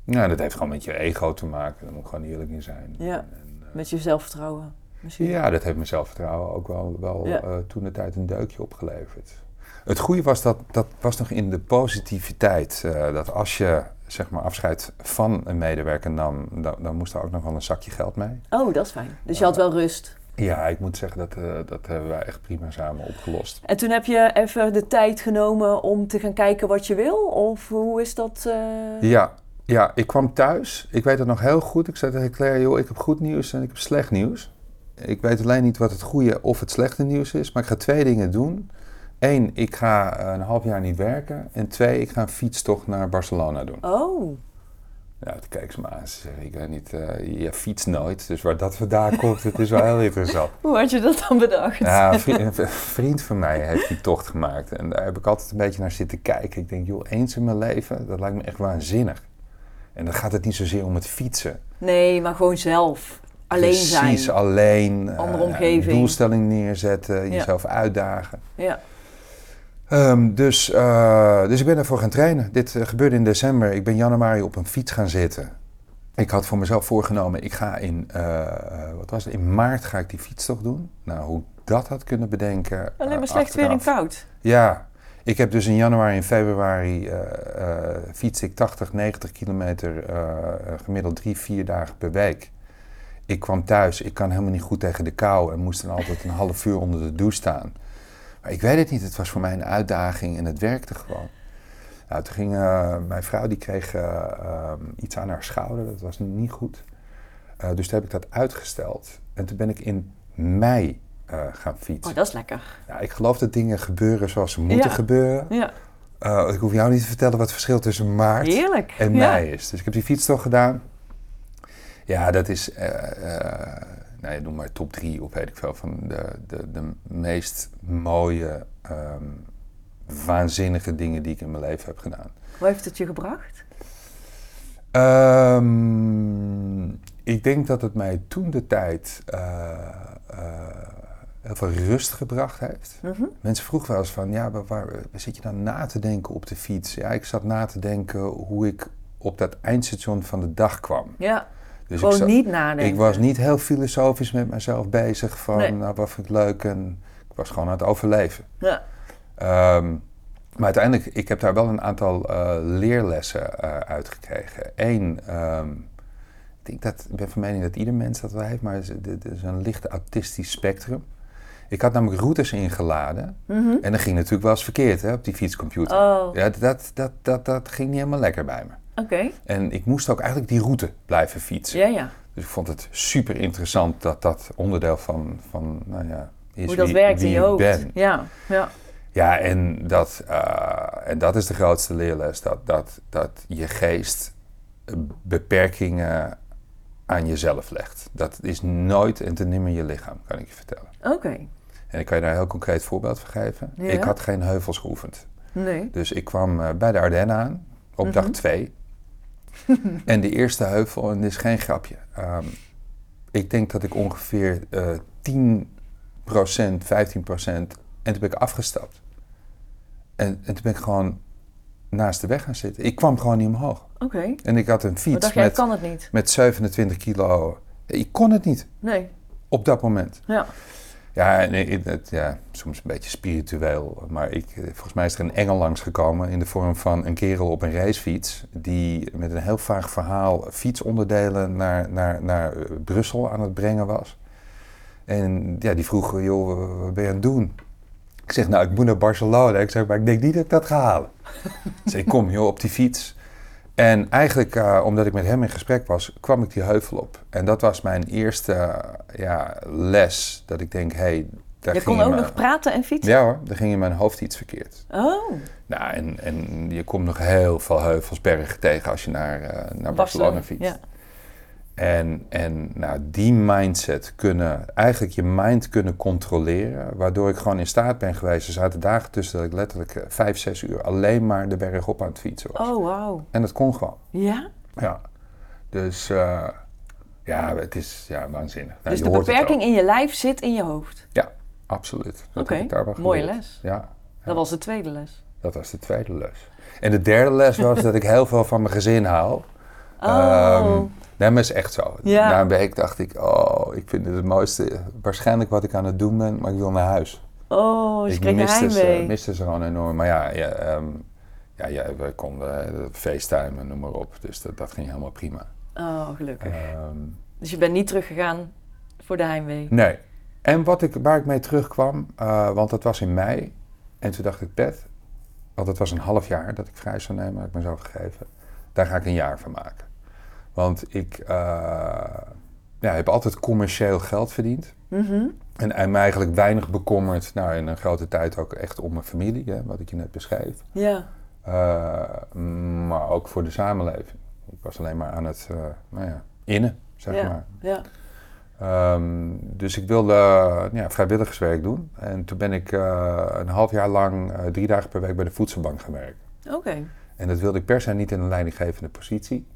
nou, dat heeft gewoon met je ego te maken. Daar moet ik gewoon eerlijk in zijn. Ja, en, uh, met je zelfvertrouwen misschien. Ja, dat heeft mijn zelfvertrouwen ook wel, wel ja. uh, toen de tijd een deukje opgeleverd. Het goede was dat, dat was nog in de positiviteit. Uh, dat als je zeg maar afscheid van een medewerker nam, dan, dan moest er ook nog wel een zakje geld mee. Oh, dat is fijn. Dus je had wel rust. Ja, ik moet zeggen, dat, uh, dat hebben wij echt prima samen opgelost. En toen heb je even de tijd genomen om te gaan kijken wat je wil? Of hoe is dat? Uh... Ja, ja, ik kwam thuis. Ik weet het nog heel goed. Ik zei tegen Claire, joh, ik heb goed nieuws en ik heb slecht nieuws. Ik weet alleen niet wat het goede of het slechte nieuws is, maar ik ga twee dingen doen. Eén, ik ga een half jaar niet werken. En twee, ik ga een fietstocht naar Barcelona doen. Oh. Ja, toen keek ze me aan. Ze ik weet niet, uh, je fietst nooit. Dus waar dat vandaan komt, het is wel heel interessant. [laughs] Hoe had je dat dan bedacht? Ja, een vriend, een vriend van mij heeft die tocht gemaakt. En daar heb ik altijd een beetje naar zitten kijken. Ik denk, joh, eens in mijn leven, dat lijkt me echt waanzinnig. En dan gaat het niet zozeer om het fietsen. Nee, maar gewoon zelf. Alleen Precies, zijn. Precies, alleen. Andere uh, omgeving. Doelstelling neerzetten, jezelf ja. uitdagen. Ja. Um, dus, uh, dus ik ben ervoor gaan trainen. Dit uh, gebeurde in december. Ik ben januari op een fiets gaan zitten. Ik had voor mezelf voorgenomen, ik ga in, uh, wat was het, in maart ga ik die fietstocht doen. Nou, hoe dat had kunnen bedenken. Alleen maar slecht weer en koud. Ja, ik heb dus in januari en februari fiets ik 80, 90 kilometer gemiddeld drie, vier dagen per week. ik kwam thuis, ik kan helemaal niet goed tegen de kou en moest dan altijd een half uur onder de douche staan. Maar ik weet het niet, het was voor mij een uitdaging en het werkte gewoon. Nou, toen ging uh, mijn vrouw, die kreeg uh, um, iets aan haar schouder, dat was niet goed. Uh, dus toen heb ik dat uitgesteld. En toen ben ik in mei gaan fietsen. Oh, dat is lekker. Ja, ik geloof dat dingen gebeuren zoals ze moeten Ja. gebeuren. Ja. Uh, ik hoef jou niet te vertellen wat het verschil tussen maart Heerlijk. en Ja. mei is. Dus ik heb die fietstocht gedaan. Ja, dat is, eh eh, nou ja, noem maar top drie of weet ik veel, van de, de, de meest mooie, ehm, waanzinnige dingen die ik in mijn leven heb gedaan. Hoe heeft het je gebracht? Ehm, ik denk dat het mij toen de tijd eh, heel veel rust gebracht heeft. Mhm. Mensen vroegen wel eens van, ja, waar, waar zit je dan na te denken op de fiets? Ja, ik zat na te denken hoe ik op dat eindstation van de dag kwam. Ja, Dus gewoon ik, niet nadenken. ik was niet heel filosofisch met mezelf bezig van, Nee. nou, wat vind ik leuk? En ik was gewoon aan het overleven. Ja. Ehm, maar uiteindelijk, ik heb daar wel een aantal eh, leerlessen eh, uitgekregen. Eén, ehm, ik, denk dat, ik ben van mening dat ieder mens dat wel heeft, maar het is, het is een licht autistisch spectrum. Ik had namelijk routes ingeladen Mhm. en dat ging natuurlijk wel eens verkeerd hè, op die fietscomputer. Oh, Ja, dat, dat, dat, dat ging niet helemaal lekker bij me. Oké. En ik moest ook eigenlijk die route blijven fietsen. Ja, ja. Dus ik vond het super interessant dat dat onderdeel van, van nou ja, is Hoe dat werkt wie in je hoofd. Ja, ja. Ja, en dat, eh, en dat is de grootste leerles. Dat, dat, dat je geest beperkingen aan jezelf legt. Dat is nooit en te nimmer je lichaam, kan ik je vertellen. Oké. En ik kan je daar een heel concreet voorbeeld van geven. Ik had geen heuvels geoefend. Nee. Dus ik kwam eh, bij de Ardennen aan op mhm. dag 2. [laughs] en de eerste heuvel, en dit is geen grapje. ehm, ik denk dat ik ongeveer eh 10%, 15% en toen ben ik afgestapt. En, en toen ben ik gewoon naast de weg gaan zitten. Ik kwam gewoon niet omhoog. Oké. En ik had een fiets dacht met, kan het niet? met 27 kilo. Ik kon het niet Nee. op dat moment. Ja. Ja, het, ja, soms een beetje spiritueel. Maar ik, eh, volgens mij is er een engel langsgekomen in de vorm van een kerel op een racefiets. Die met een heel vaag verhaal fietsonderdelen naar, naar, naar eh, Brussel aan het brengen was. En ja, die vroeg, joh, wat ben je aan het doen? Ik zeg, nou, ik moet naar Barcelona. Ik zeg, maar ik denk niet dat ik dat ga halen. [laughs] ik kom, joh, op die fiets. En eigenlijk, eh, omdat ik met hem in gesprek was, kwam ik die heuvel op. En dat was mijn eerste eh, ja, les. Dat ik denk, hé, hey, daar Je ging kon ook mijn- nog praten en fietsen? Ja hoor, daar ging in mijn hoofd iets verkeerd. Oh, Nou, en, en je komt nog heel veel heuvels, bergen tegen als je naar, eh, naar Barcelona fietst. Ja. En, en nou, die mindset kunnen, eigenlijk je mind kunnen controleren, waardoor ik gewoon in staat ben geweest. Er zaten dagen tussen dat ik letterlijk eh, vijf, zes uur alleen maar de berg op aan het fietsen was. Oh, wauw. En dat kon gewoon, Ja? ja. Dus eh, ja, het is ja, waanzinnig. Nou, dus de beperking in je lijf zit in je hoofd. Absoluut. Dat Oké, wel mooie les. Ja, Dat was de tweede les. dat was de tweede les. En de derde les was [laughs] dat ik heel veel van mijn gezin hou. Oh, Ehm, Nee, maar is echt zo. Ja. Na een week dacht ik, oh, ik vind dit het mooiste, waarschijnlijk wat ik aan het doen ben, maar ik wil naar huis. oh dus ik kreeg miste ze, miste ze gewoon enorm. Maar ja, ja, ehm, ja, ja we konden uh, facetimen, noem maar op. Dus dat, dat ging helemaal prima. Oh, gelukkig. Ehm, Dus je bent niet teruggegaan voor de heimwee? nee. En wat ik, waar ik mee terugkwam, uh, want dat was in mei. En toen dacht ik, Pet, want het was een half jaar dat ik vrij zou nemen, had ik mezelf gegeven. Daar ga ik een jaar van maken. Want ik uh, ja, heb altijd commercieel geld verdiend. Mm -hmm. En, en me eigenlijk weinig bekommerd, nou in een grote tijd ook echt om mijn familie, hè, wat ik je net beschreef. Ja. Uh, maar ook voor de samenleving. Ik was alleen maar aan het, uh, nou ja, innen, zeg ja. maar. Ja. Um, dus ik wilde ja, vrijwilligerswerk doen. En toen ben ik een half jaar lang drie dagen per week bij de voedselbank gaan werken. Oké. Okay. En dat wilde ik per se niet in een leidinggevende positie.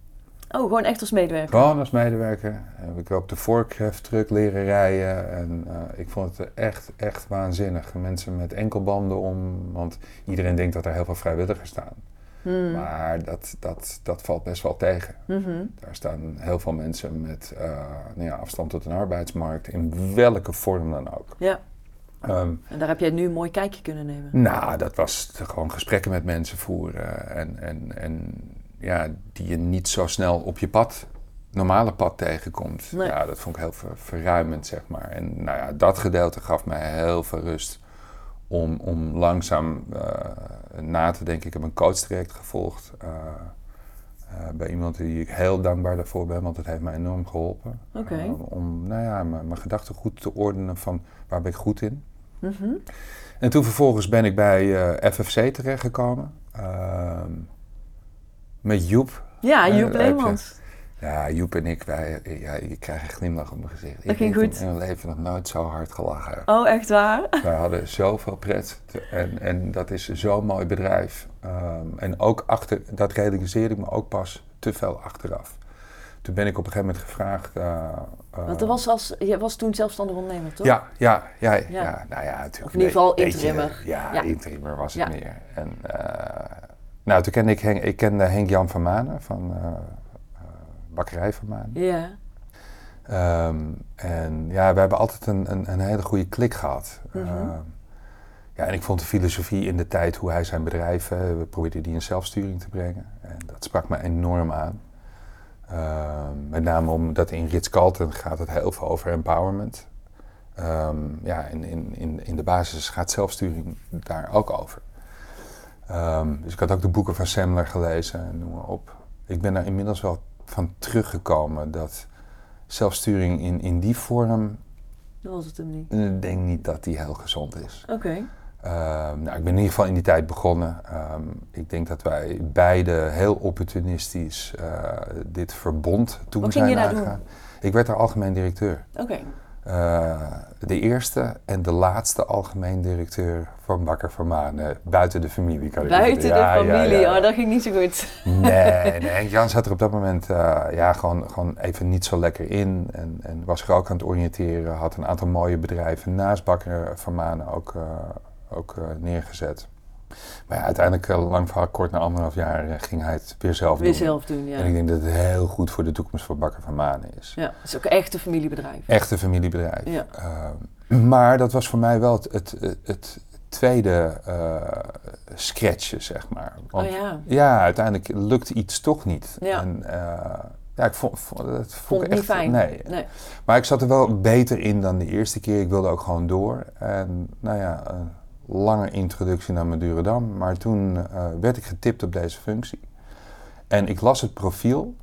Oh, gewoon echt als medewerker? Gewoon als medewerker. Heb ik op de vorkheftruck leren rijden. En uh, ik vond het echt, echt waanzinnig. Mensen met enkelbanden om. Want iedereen denkt dat er heel veel vrijwilligers staan. Hmm. Maar dat, dat, dat valt best wel tegen. Mm -hmm. Daar staan heel veel mensen met uh, nou ja, afstand tot een arbeidsmarkt. In welke vorm dan ook. Ja. Um, en daar heb jij nu een mooi kijkje kunnen nemen. Nou, dat was gewoon gesprekken met mensen voeren. En, en, en ja, die je niet zo snel op je pad normale pad tegenkomt. Nee. Ja, dat vond ik heel ver- verruimend, zeg maar. En nou ja, dat gedeelte gaf mij heel veel rust om, om langzaam eh, na te denken. Ik heb een coachtraject gevolgd eh, eh, bij iemand die ik heel dankbaar daarvoor ben, want het heeft mij enorm geholpen. Eh, om nou ja, mijn, mijn gedachten goed te ordenen van waar ben ik goed in. Mhm. En toen vervolgens ben ik bij FFC terechtgekomen. Met Joep. Ja, Joep heb Leemans. Ja, Joep en ik, wij, ja, je krijgt een glimlach op mijn gezicht. Dat ik ging heb goed. in mijn leven nog nooit zo hard gelachen. Oh, echt waar? [laughs] Wij hadden zoveel pret. En, en dat is zo'n mooi bedrijf. Ehm, en ook achter, dat realiseerde ik me ook pas te veel achteraf. Toen ben ik op een gegeven moment gevraagd. eh, eh, Want er was als, je was toen zelfstandig ondernemer, toch? Ja, ja, ja, ja. Ja. nou ja, natuurlijk. Of in ieder geval interimmer. ja, Ja. interimmer was het meer. En, eh, nou, toen kende ik, Henk, ik kende Henk-Jan van Manen van eh, eh, Bakkerij van Manen. Ja. Ehm, en ja, we hebben altijd een, een, een hele goede klik gehad. Mhm. Ehm, ja, en ik vond de filosofie in de tijd hoe hij zijn bedrijf, we probeerden die in zelfsturing te brengen. En dat sprak me enorm aan. Ehm, met name omdat in Ritz-Carlton gaat het heel veel over empowerment. Ja, in, in, in, in de basis gaat zelfsturing daar ook over. Ehm, dus ik had ook de boeken van Semler gelezen en noem maar op. Ik ben daar inmiddels wel van teruggekomen dat zelfsturing in, in die vorm, Dat was het hem niet. eh, ik denk niet dat die heel gezond is. Oké. Ehm, nou, ik ben in ieder geval in die tijd begonnen. Ehm, ik denk dat wij beide heel opportunistisch eh, dit verbond toen Wat zijn aangegaan. Ik werd daar algemeen directeur. Oké. Eh, de eerste en de laatste algemeen directeur van Bakker van Manen. Buiten de familie, kan ik Buiten. Ja, de familie. ja. Oh, dat ging niet zo goed. Nee, nee. [laughs] Henk Jan zat er op dat moment eh, ja, gewoon, gewoon even niet zo lekker in. En, en was er ook aan het oriënteren. Had een aantal mooie bedrijven naast Bakker van Manen ook, eh, ook eh, neergezet. Maar ja, uiteindelijk, eh, lang verhaal kort, na anderhalf jaar eh, ging hij het weer zelf Weer doen. zelf doen, ja. En ik denk dat het heel goed voor de toekomst van Bakker van Manen is. Ja, het is ook echt een familiebedrijf. Echt een familiebedrijf. Ja. Eh, maar dat was voor mij wel het, het, het, het tweede eh scratchje, zeg maar. Want oh ja. ja, uiteindelijk lukt iets toch niet. Ja. En uh, ja, ik vond, vond, dat vond, ik echt, niet fijn. Nee. nee. Maar ik zat er wel beter in dan de eerste keer. Ik wilde ook gewoon door. En nou ja, lange introductie naar Madurodam. Maar toen uh, werd ik getipt op deze functie. En ik las het profiel.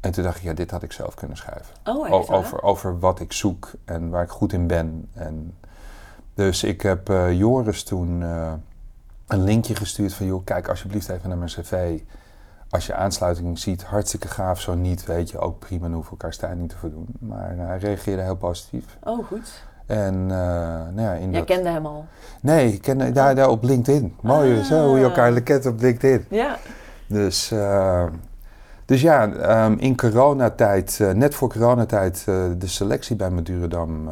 En toen dacht ik, ja, dit had ik zelf kunnen schrijven. Oh, over, over wat ik zoek en waar ik goed in ben. En dus ik heb uh, Joris toen uh, een linkje gestuurd van... joh, kijk alsjeblieft even naar mijn cv. Als je aansluiting ziet, hartstikke gaaf. Zo niet, weet je, ook prima. Dan elkaar staan niet te voldoen. Maar uh, hij reageerde heel positief. Oh, goed. En, uh, nou ja, in Jij dat... kende hem al? Nee, ik kende daar, daar op LinkedIn. Mooi, Ah. zo hoe je elkaar kent op LinkedIn. Ja. Dus, uh, dus ja, um, in coronatijd, uh, net voor coronatijd, uh, de selectie bij Madurodam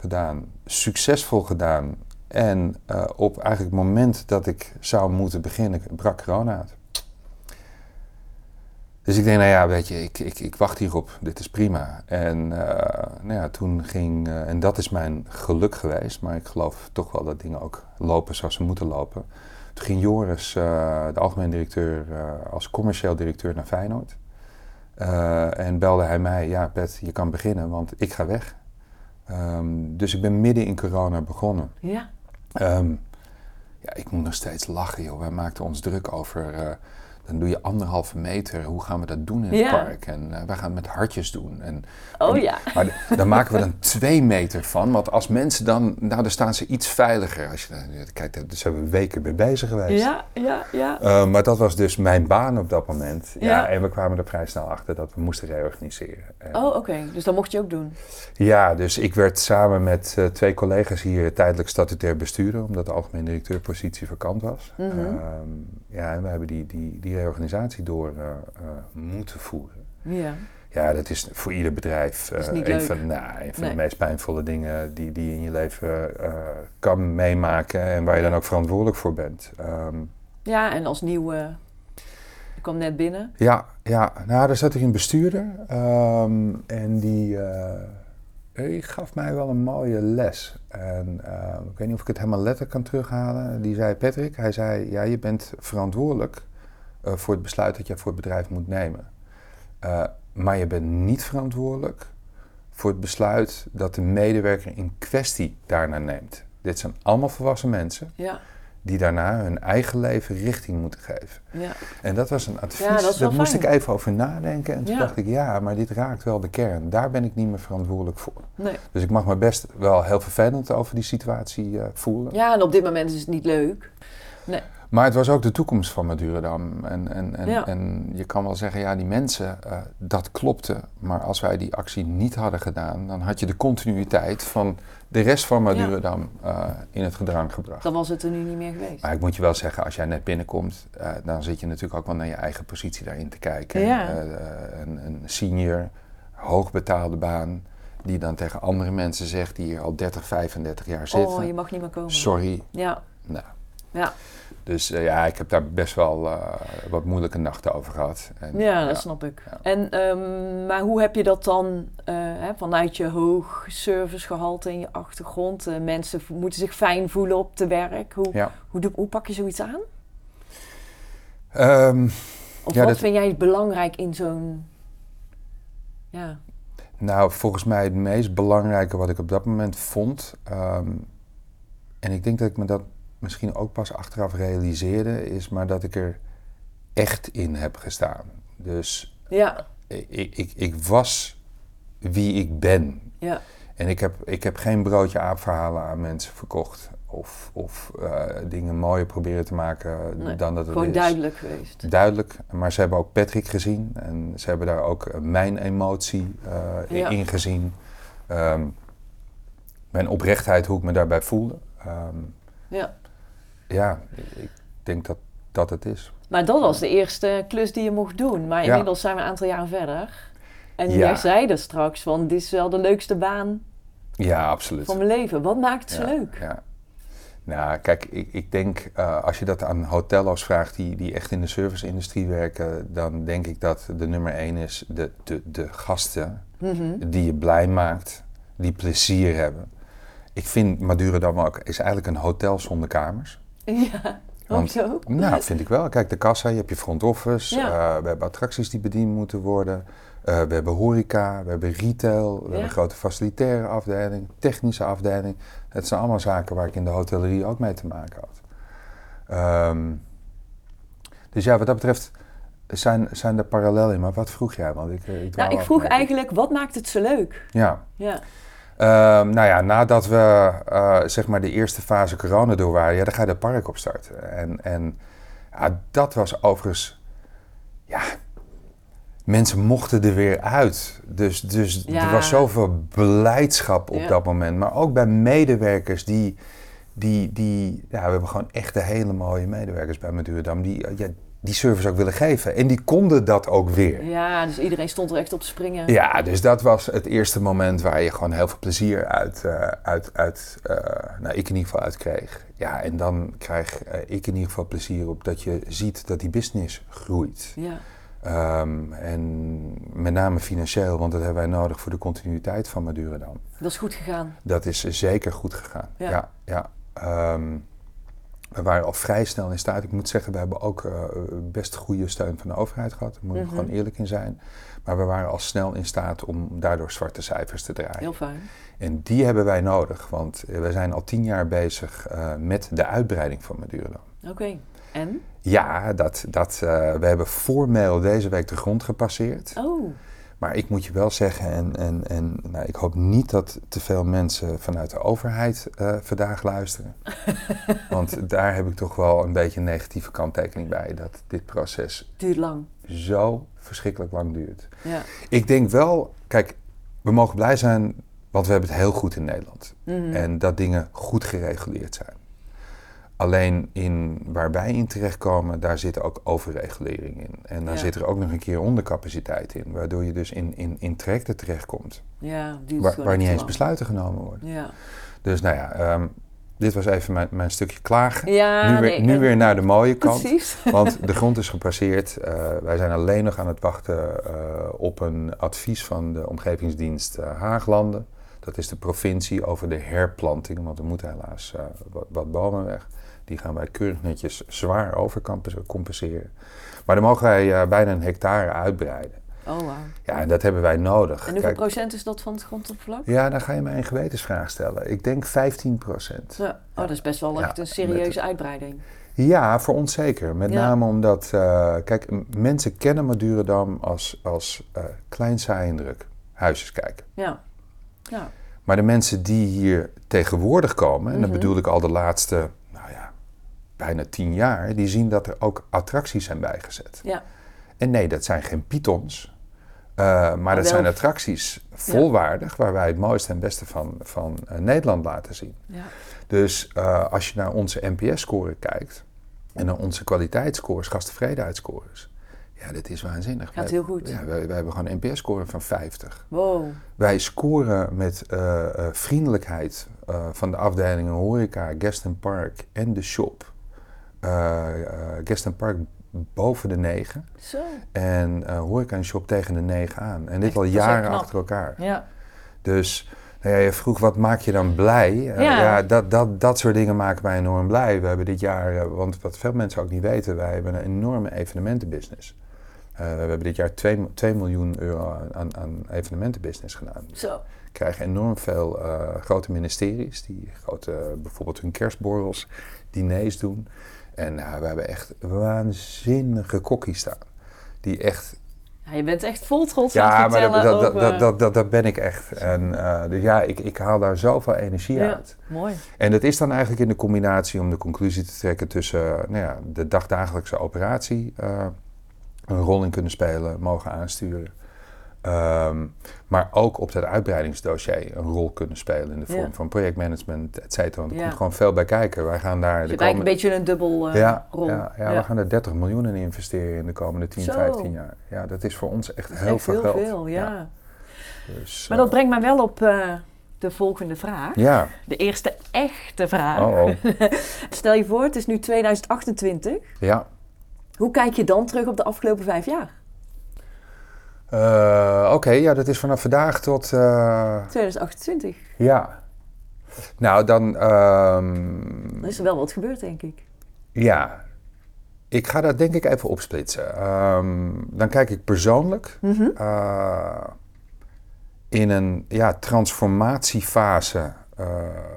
gedaan. Succesvol gedaan. En op eigenlijk het moment dat ik zou moeten beginnen, brak corona uit. Dus ik denk, nou ja, weet je, ik, ik, ik wacht hierop. Dit is prima. En nou ja, toen ging, en dat is mijn geluk geweest, maar ik geloof toch wel dat dingen ook lopen zoals ze moeten lopen. Toen ging Joris, uh, de algemeen directeur, als commercieel directeur naar Feyenoord. En belde hij mij, ja Pet, je kan beginnen, want ik ga weg. Um, dus ik ben midden in corona begonnen. Ja. Um, ja, ik moet nog steeds lachen, joh. Wij maakten ons druk over, dan doe je anderhalve meter, hoe gaan we dat doen in ja. het park? En uh, wij gaan het met hartjes doen. En, oh ja. Maar daar maken we dan twee meter van, want als mensen dan, nou dan staan ze iets veiliger. Als je dan, kijk, daar zijn we weken mee bezig geweest. Ja, ja, ja. Uh, maar dat was dus mijn baan op dat moment. Ja. Ja. en we kwamen er vrij snel achter dat we moesten reorganiseren. En, Oh, oké. Okay. Dus dat mocht je ook doen? Ja, dus ik werd samen met uh, twee collega's hier tijdelijk statutair bestuurder, omdat de algemeen directeurpositie vakant was. Mm -hmm. uh, ja, en we hebben die, die, die reorganisatie door uh, moeten voeren. Ja. Ja, dat is voor ieder bedrijf uh, een leuk. van, nou, een van nee. de meest pijnvolle dingen die, die je in je leven uh, kan meemaken en waar je dan ook verantwoordelijk voor bent. Um, ja, en als nieuwe. Je kwam net binnen. Ja, ja. nou, daar zat ik een bestuurder um, en die, uh, die gaf mij wel een mooie les. En ik weet niet of ik het helemaal letterlijk kan terughalen. Die zei, Patrick, hij zei, ja, je bent verantwoordelijk uh, voor het besluit dat je voor het bedrijf moet nemen. Uh, maar je bent niet verantwoordelijk voor het besluit dat de medewerker in kwestie daarna neemt. Dit zijn allemaal volwassen mensen Ja, die daarna hun eigen leven richting moeten geven. ja. En dat was een advies, Ja, daar moest fijn. ik even over nadenken. En toen Ja. dacht ik, ja, maar dit raakt wel de kern. Daar ben ik niet meer verantwoordelijk voor. Nee. Dus ik mag me best wel heel vervelend over die situatie eh, voelen. ja, en op dit moment is het niet leuk. Maar het was ook de toekomst van Madurodam. En, en, en, Ja. en je kan wel zeggen, ja, die mensen, eh, dat klopte. Maar als wij die actie niet hadden gedaan, dan had je de continuïteit van de rest van Madurodam eh, in het gedrang gebracht. Dan was het er nu niet meer geweest. Maar ik moet je wel zeggen, als jij net binnenkomt, eh, dan zit je natuurlijk ook wel naar je eigen positie daarin te kijken. Ja. Een, een senior, hoogbetaalde baan, die dan tegen andere mensen zegt die hier al 30, 35 jaar zitten. Oh, je mag niet meer komen. Sorry. Ja, Nou. Ja. Dus eh, ja, ik heb daar best wel eh, wat moeilijke nachten over gehad. En, ja, dat snap ik. Ja. En, ehm, maar hoe heb je dat dan eh, hè, vanuit je hoog servicegehalte in je achtergrond? Mensen moeten zich fijn voelen op te werk. Hoe, Ja. hoe, pak je zoiets aan? Ehm, Of wat dat- vind jij belangrijk in zo'n... Ja, Nou, volgens mij het meest belangrijke wat ik op dat moment vond. ehm, en ik denk dat ik me dat misschien ook pas achteraf realiseerde, is maar dat ik er echt in heb gestaan. Dus ja, ik, ik, ik was wie ik ben. ja. En ik heb, ik heb geen broodje aapverhalen aan mensen verkocht. Of, of eh, dingen mooier proberen te maken Nee, dan dat het Gewoon is. duidelijk geweest. Duidelijk, maar ze hebben ook Patrick gezien en ze hebben daar ook mijn emotie Ja. in gezien. Ehm, mijn oprechtheid, hoe ik me daarbij voelde. Ehm, Ja. Ja, ik denk dat dat het is. Maar dat was de eerste klus die je mocht doen. Maar inmiddels zijn we een aantal jaar verder. En Ja. jij zei er straks van, dit is wel de leukste baan Ja, absoluut. van mijn leven. Wat maakt het ja, leuk? Ja. Nou, kijk, ik, ik denk eh, als je dat aan hotello's vraagt die, die echt in de service-industrie werken, dan denk ik dat de nummer één is de, de, de gasten Mhm. die je blij maakt, die plezier hebben. Ik vind Madurodam ook is eigenlijk een hotel zonder kamers. [laughs] Ja, Want- hoezo? Nou, vind ik wel. Kijk, de kassa, je hebt je front office, Ja. eh, we hebben attracties die bediend moeten worden, eh, we hebben horeca, we hebben retail, we hebben een grote facilitaire afdeling, technische afdeling. Het zijn allemaal zaken waar ik in de hotellerie ook mee te maken had. Ehm, dus ja, wat dat betreft zijn, zijn er parallellen in. Maar wat vroeg jij? Want ik, eh, ik Nou, ik vroeg eigenlijk, wat maakt het zo leuk? Ja, Ja, Ehm, nou ja, nadat we eh, zeg maar de eerste fase corona door waren, ja, dan ga je het park opstarten. En, en ja, dat was overigens, ja, mensen mochten er weer uit. Dus, dus Ja. er was zoveel blijdschap op Ja. dat moment. Maar ook bij medewerkers die, die, die ja, we hebben gewoon echte hele mooie medewerkers bij Madurodam, die ja, die service ook willen geven. En die konden dat ook weer. ja, dus iedereen stond er echt op te springen. Ja, dus dat was het eerste moment waar je gewoon heel veel plezier uit, eh, uit, uit eh, nou, ik in ieder geval uit kreeg. Ja, en dan krijg eh, ik in ieder geval plezier op dat je ziet dat die business groeit. Ja, Ehm, en met name financieel, want dat hebben wij nodig voor de continuïteit van Madurodam. dat is goed gegaan. Dat is zeker goed gegaan. Ja. Ja, ja. Ehm, we waren al vrij snel in staat. Ik moet zeggen, we hebben ook eh, best goede steun van de overheid gehad. Daar moet ik Mhm. gewoon eerlijk in zijn. Maar we waren al snel in staat om daardoor zwarte cijfers te draaien. Heel fijn. En die hebben wij nodig, want we zijn al tien jaar bezig eh, met de uitbreiding van Madurodam. Oké. En? Ja, dat, dat, eh, we hebben formeel deze week de grond gepasseerd. Oh, Maar ik moet je wel zeggen, en, en, en nou, ik hoop niet dat te veel mensen vanuit de overheid eh, vandaag luisteren. [laughs] Want daar heb ik toch wel een beetje een negatieve kanttekening bij, dat dit proces duurt lang. zo verschrikkelijk lang duurt. Ja. Ik denk wel, kijk, we mogen blij zijn, want we hebben het heel goed in Nederland. Mhm. En dat dingen goed gereguleerd zijn. Alleen in, waar wij in terechtkomen, daar zit ook overregulering in. En daar Ja. zit er ook nog een keer ondercapaciteit in. Waardoor je dus in, in, in trajecten terechtkomt. Ja, Waar, waar niet eens lang. besluiten genomen worden. Ja, Dus nou ja, ehm, dit was even mijn, mijn stukje klagen. ja nu weer, nee, nu weer naar de mooie kant. Precies. [laughs] Want de grond is gepasseerd. Eh, wij zijn alleen nog aan het wachten eh, op een advies van de omgevingsdienst eh, Haaglanden. Dat is de provincie over de herplanting, want er moeten helaas wat, wat bomen weg. Die gaan wij keurig netjes zwaar overcompenseren. Maar dan mogen wij eh, bijna een hectare uitbreiden. Oh, wauw. Ja, en dat hebben wij nodig. En hoeveel Kijk, procent is dat van het grondoppervlak? ja, dan ga je mij een gewetensvraag stellen. Ik denk 15 procent. Ja. Oh, dat is best wel Ja, echt een met serieuze uitbreiding. Ja, voor ons zeker. Met Ja. name omdat, eh, kijk, mensen kennen Madurodam als, als eh klein saai en druk. Huisjes kijken. Ja. Ja. Maar de mensen die hier tegenwoordig komen, en dat Mhm. bedoel ik al de laatste, bijna tien jaar, die zien dat er ook attracties zijn bijgezet. Ja. En nee, dat zijn geen pitons. eh, maar dat wel- zijn attracties volwaardig, waar wij het mooiste en beste van, van eh, Nederland laten zien. Ja. Dus eh, als je naar onze NPS-score kijkt en naar onze kwaliteitsscores, gasttevredenheidsscores, ja, dat is waanzinnig. Gaat Wij- heel goed. Ja, wij, wij hebben gewoon een NPS-score van 50. Wow. Wij scoren met vriendelijkheid van de afdelingen horeca, guest and park en de shop. Eh, eh, guest and park boven de 9 Zo. en horeca en shop tegen de 9 aan. En dit Echt, al jaren achter elkaar. Ja. Dus nou ja, je vroeg wat maak je dan blij? Eh, Ja. ja, dat, dat, dat soort dingen maken mij enorm blij. We hebben dit jaar, want wat veel mensen ook niet weten, wij hebben een enorme evenementenbusiness. We hebben dit jaar 2, 2 miljoen euro aan- aan, evenementenbusiness gedaan. Zo. We krijgen enorm veel grote ministeries die grote, bijvoorbeeld hun kerstborrels, diners doen. En nou, we hebben echt waanzinnige kokkies staan. Die echt Ja, je bent echt vol trots aan ja, het maar dat, vertellen dat, dat, over... dat, dat, dat, dat ben ik echt. En eh, dus ja, ik, ik haal daar zoveel energie Ja. uit. Mooi. En dat is dan eigenlijk in de combinatie om de conclusie te trekken tussen eh, nou ja, de dagdagelijkse operatie eh, een rol in kunnen spelen, mogen aansturen. Ehm, maar ook op dat uitbreidingsdossier een rol kunnen spelen in de vorm Ja. van projectmanagement, et cetera. Want er Ja. komt gewoon veel bij kijken. Wij gaan daar Je de hebt eigenlijk een beetje een dubbel eh, ja, rol. ja, ja, we gaan er 30 miljoen in investeren in de komende 10, Zo. 15 jaar. Ja, dat is voor ons echt heel echt veel heel geld. veel, ja. Dus, Maar eh, dat brengt mij wel op eh, de volgende vraag. Ja, De eerste echte vraag. oh, oh. [laughs] Stel je voor, het is nu 2028. ja. Hoe kijk je dan terug op de afgelopen vijf jaar? Eh, Oké, ja, dat is vanaf vandaag tot. eh, 2028. ja. Nou, dan. Dan is er wel wat gebeurd, denk ik. ja. Ik ga dat denk ik even opsplitsen. Ehm, dan kijk ik persoonlijk Mhm. eh, in een ja, transformatiefase. eh,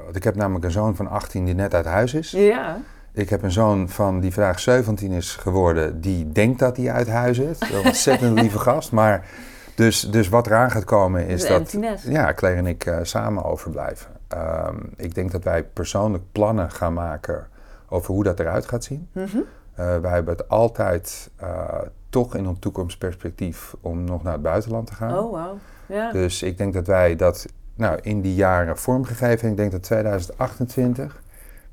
want ik heb namelijk een zoon van 18 die net uit huis is. Ja. Ik heb een zoon van die vandaag 17 is geworden, die denkt dat hij uit huis is. Een [laughs] ontzettend lieve gast. Maar dus, dus wat eraan gaat komen is dat ja, Claire en ik eh, samen overblijven. Ehm, ik denk dat wij persoonlijk plannen gaan maken over hoe dat eruit gaat zien. Eh, wij hebben het altijd eh, toch in een toekomstperspectief om nog naar het buitenland te gaan. Oh. Ja. Dus ik denk dat wij dat nou, in die jaren vormgegeven. Ik denk dat 2028,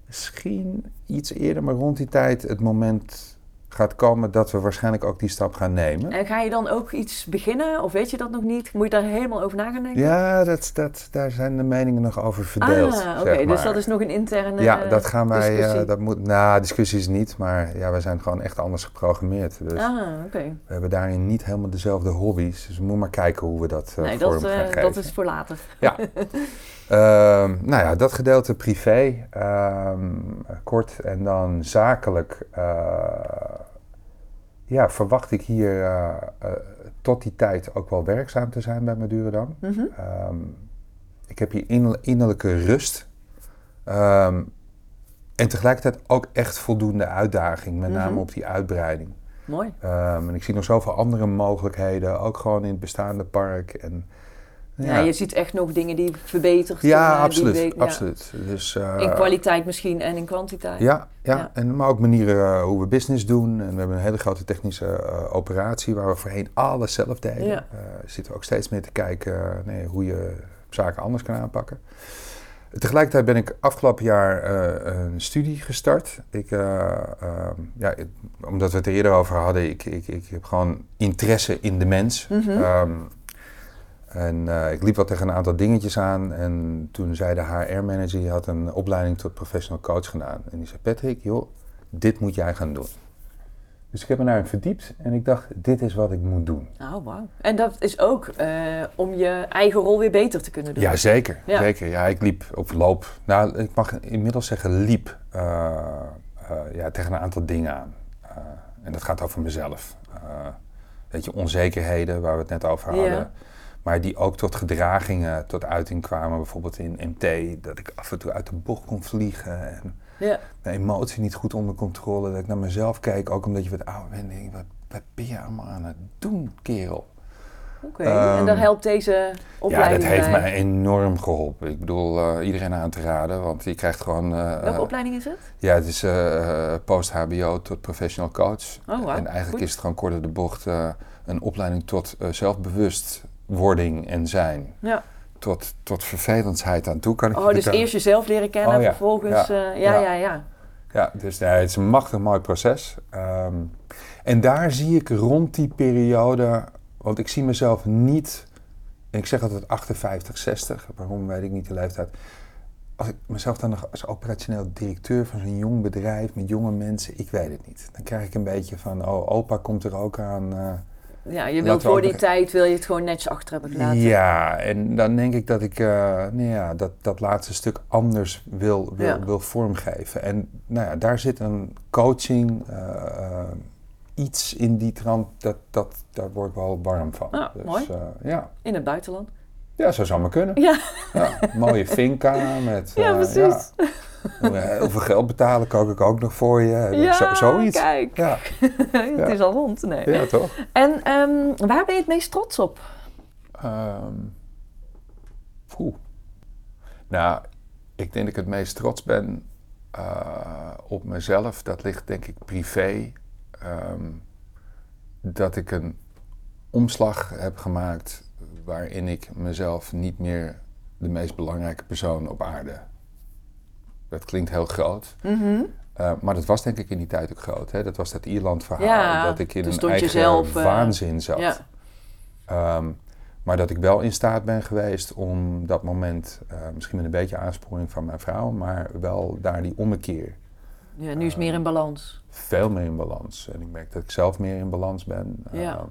misschien iets eerder, maar rond die tijd het moment gaat komen dat we waarschijnlijk ook die stap gaan nemen. En ga je dan ook iets beginnen? Of weet je dat nog niet? Moet je daar helemaal over na gaan denken? Ja, dat, dat, daar zijn de meningen nog over verdeeld. Ah, oké. Dus dat is nog een interne Ja, dat gaan wij. discussie. dat moet, nou, discussies niet, maar ja, wij zijn gewoon echt anders geprogrammeerd. Dus Ah, oké. we hebben daarin niet helemaal dezelfde hobby's. Dus we moeten maar kijken hoe we dat uh, Nee, vorm dat, gaan eh, geven. dat is voor later. Ja. [laughs] Ehm, nou ja, dat gedeelte privé, ehm, kort en dan zakelijk. eh, ja, verwacht ik hier eh, eh, tot die tijd ook wel werkzaam te zijn bij Madurodam. Mhm. Ehm, ik heb hier inner- innerlijke rust. En tegelijkertijd ook echt voldoende uitdaging, met name Mhm. op die uitbreiding. Mooi. En ik zie nog zoveel andere mogelijkheden, ook gewoon in het bestaande park. En, Ja. je ziet echt nog dingen die verbeterd ja, kunnen, absoluut. Die, ja. absoluut. Dus, eh, In kwaliteit misschien en in kwantiteit. Ja, ja. Ja. En, maar ook manieren eh, hoe we business doen. En we hebben een hele grote technische eh, operatie waar we voorheen alles zelf deden. Ja. Zitten we ook steeds meer te kijken nee, hoe je zaken anders kan aanpakken. Tegelijkertijd ben ik afgelopen jaar een studie gestart. Ik, eh, ehm, ja, omdat we het er eerder over hadden, ik, ik, ik heb gewoon interesse in de mens. Mhm. Ehm, en eh, ik liep wat tegen een aantal dingetjes aan. En toen zei de HR-manager, die had een opleiding tot professional coach gedaan. En die zei, Patrick, joh, dit moet jij gaan doen. Dus ik heb me daarin verdiept en ik dacht, dit is wat ik moet doen. Oh, wauw. En dat is ook eh, om je eigen rol weer beter te kunnen doen. Ja, zeker. Ja. zeker. Ja, ik liep, of loop, nou, ik mag inmiddels zeggen liep, eh, ja, tegen een aantal dingen aan. En dat gaat over mezelf. Weet je, onzekerheden waar we het net over hadden. Ja. Maar die ook tot gedragingen tot uiting kwamen. Bijvoorbeeld in MT, dat ik af en toe uit de bocht kon vliegen. En Ja. mijn emotie niet goed onder controle. Dat ik naar mezelf keek, ook omdat je wat ouder bent. denk ik, wat, wat ben je allemaal aan het doen, kerel? Oké, Ehm, en daar helpt deze Ja, opleiding dat heeft bij. mij enorm geholpen. Ik bedoel, eh, iedereen aan te raden, want je krijgt gewoon... eh, Welke eh, opleiding is het? Ja, het is eh, eh, post-HBO tot professional coach. Oh, wauw. en eigenlijk Goed. is het gewoon kort door de bocht eh, een opleiding tot eh, zelfbewustwording en zijn. Ja. Tot, tot vervelendheid aan toe kan ik Oh, je dus eerst jezelf leren kennen, Oh, ja. vervolgens... Ja. eh, ja, ja, Ja. ja. Ja, dus nee, het is een machtig mooi proces. Ehm, en daar zie ik rond die periode, want ik zie mezelf niet, en ik zeg altijd 58, 60, waarom weet ik niet de leeftijd. Als ik mezelf dan nog als operationeel directeur van zo'n jong bedrijf met jonge mensen, ik weet het niet. Dan krijg ik een beetje van, oh, opa komt er ook aan. eh, Ja, je wilt voor die tijd wil je het gewoon netjes achter hebben gelaten. Ja, en dan denk ik dat ik eh, nou ja, dat, dat laatste stuk anders wil, wil, Ja. wil vormgeven. En nou ja, daar zit een coaching, eh, eh, iets in die trant, dat, dat, daar word ik wel warm van. Ah, mooi. eh, ja. In het buitenland. Ja, zo zou maar kunnen. Ja. Ja, mooie finca met... Ja, eh, precies. ja. Heel veel geld betalen, kook ik ook nog voor je. Ja, Zo, zoiets. kijk. Ja, [laughs] het is al rond. Nee. ja, toch? En ehm, waar ben je het meest trots op? Ehm poeh. Nou, ik denk dat ik het meest trots ben eh, op mezelf. Dat ligt denk ik privé. Ehm, dat ik een omslag heb gemaakt waarin ik mezelf niet meer de meest belangrijke persoon op aarde. Dat klinkt heel groot. Mhm. Eh, maar dat was denk ik in die tijd ook groot. Hè? Dat was dat Ierland-verhaal. Ja, dat ik in een eigen eh, waanzin zat. Ja. Ehm, maar dat ik wel in staat ben geweest om dat moment, eh, misschien met een beetje aansporing van mijn vrouw, maar wel daar die ommekeer ja, nu is het meer in balans. veel meer in balans. En ik merk dat ik zelf meer in balans ben. Ja. Ehm,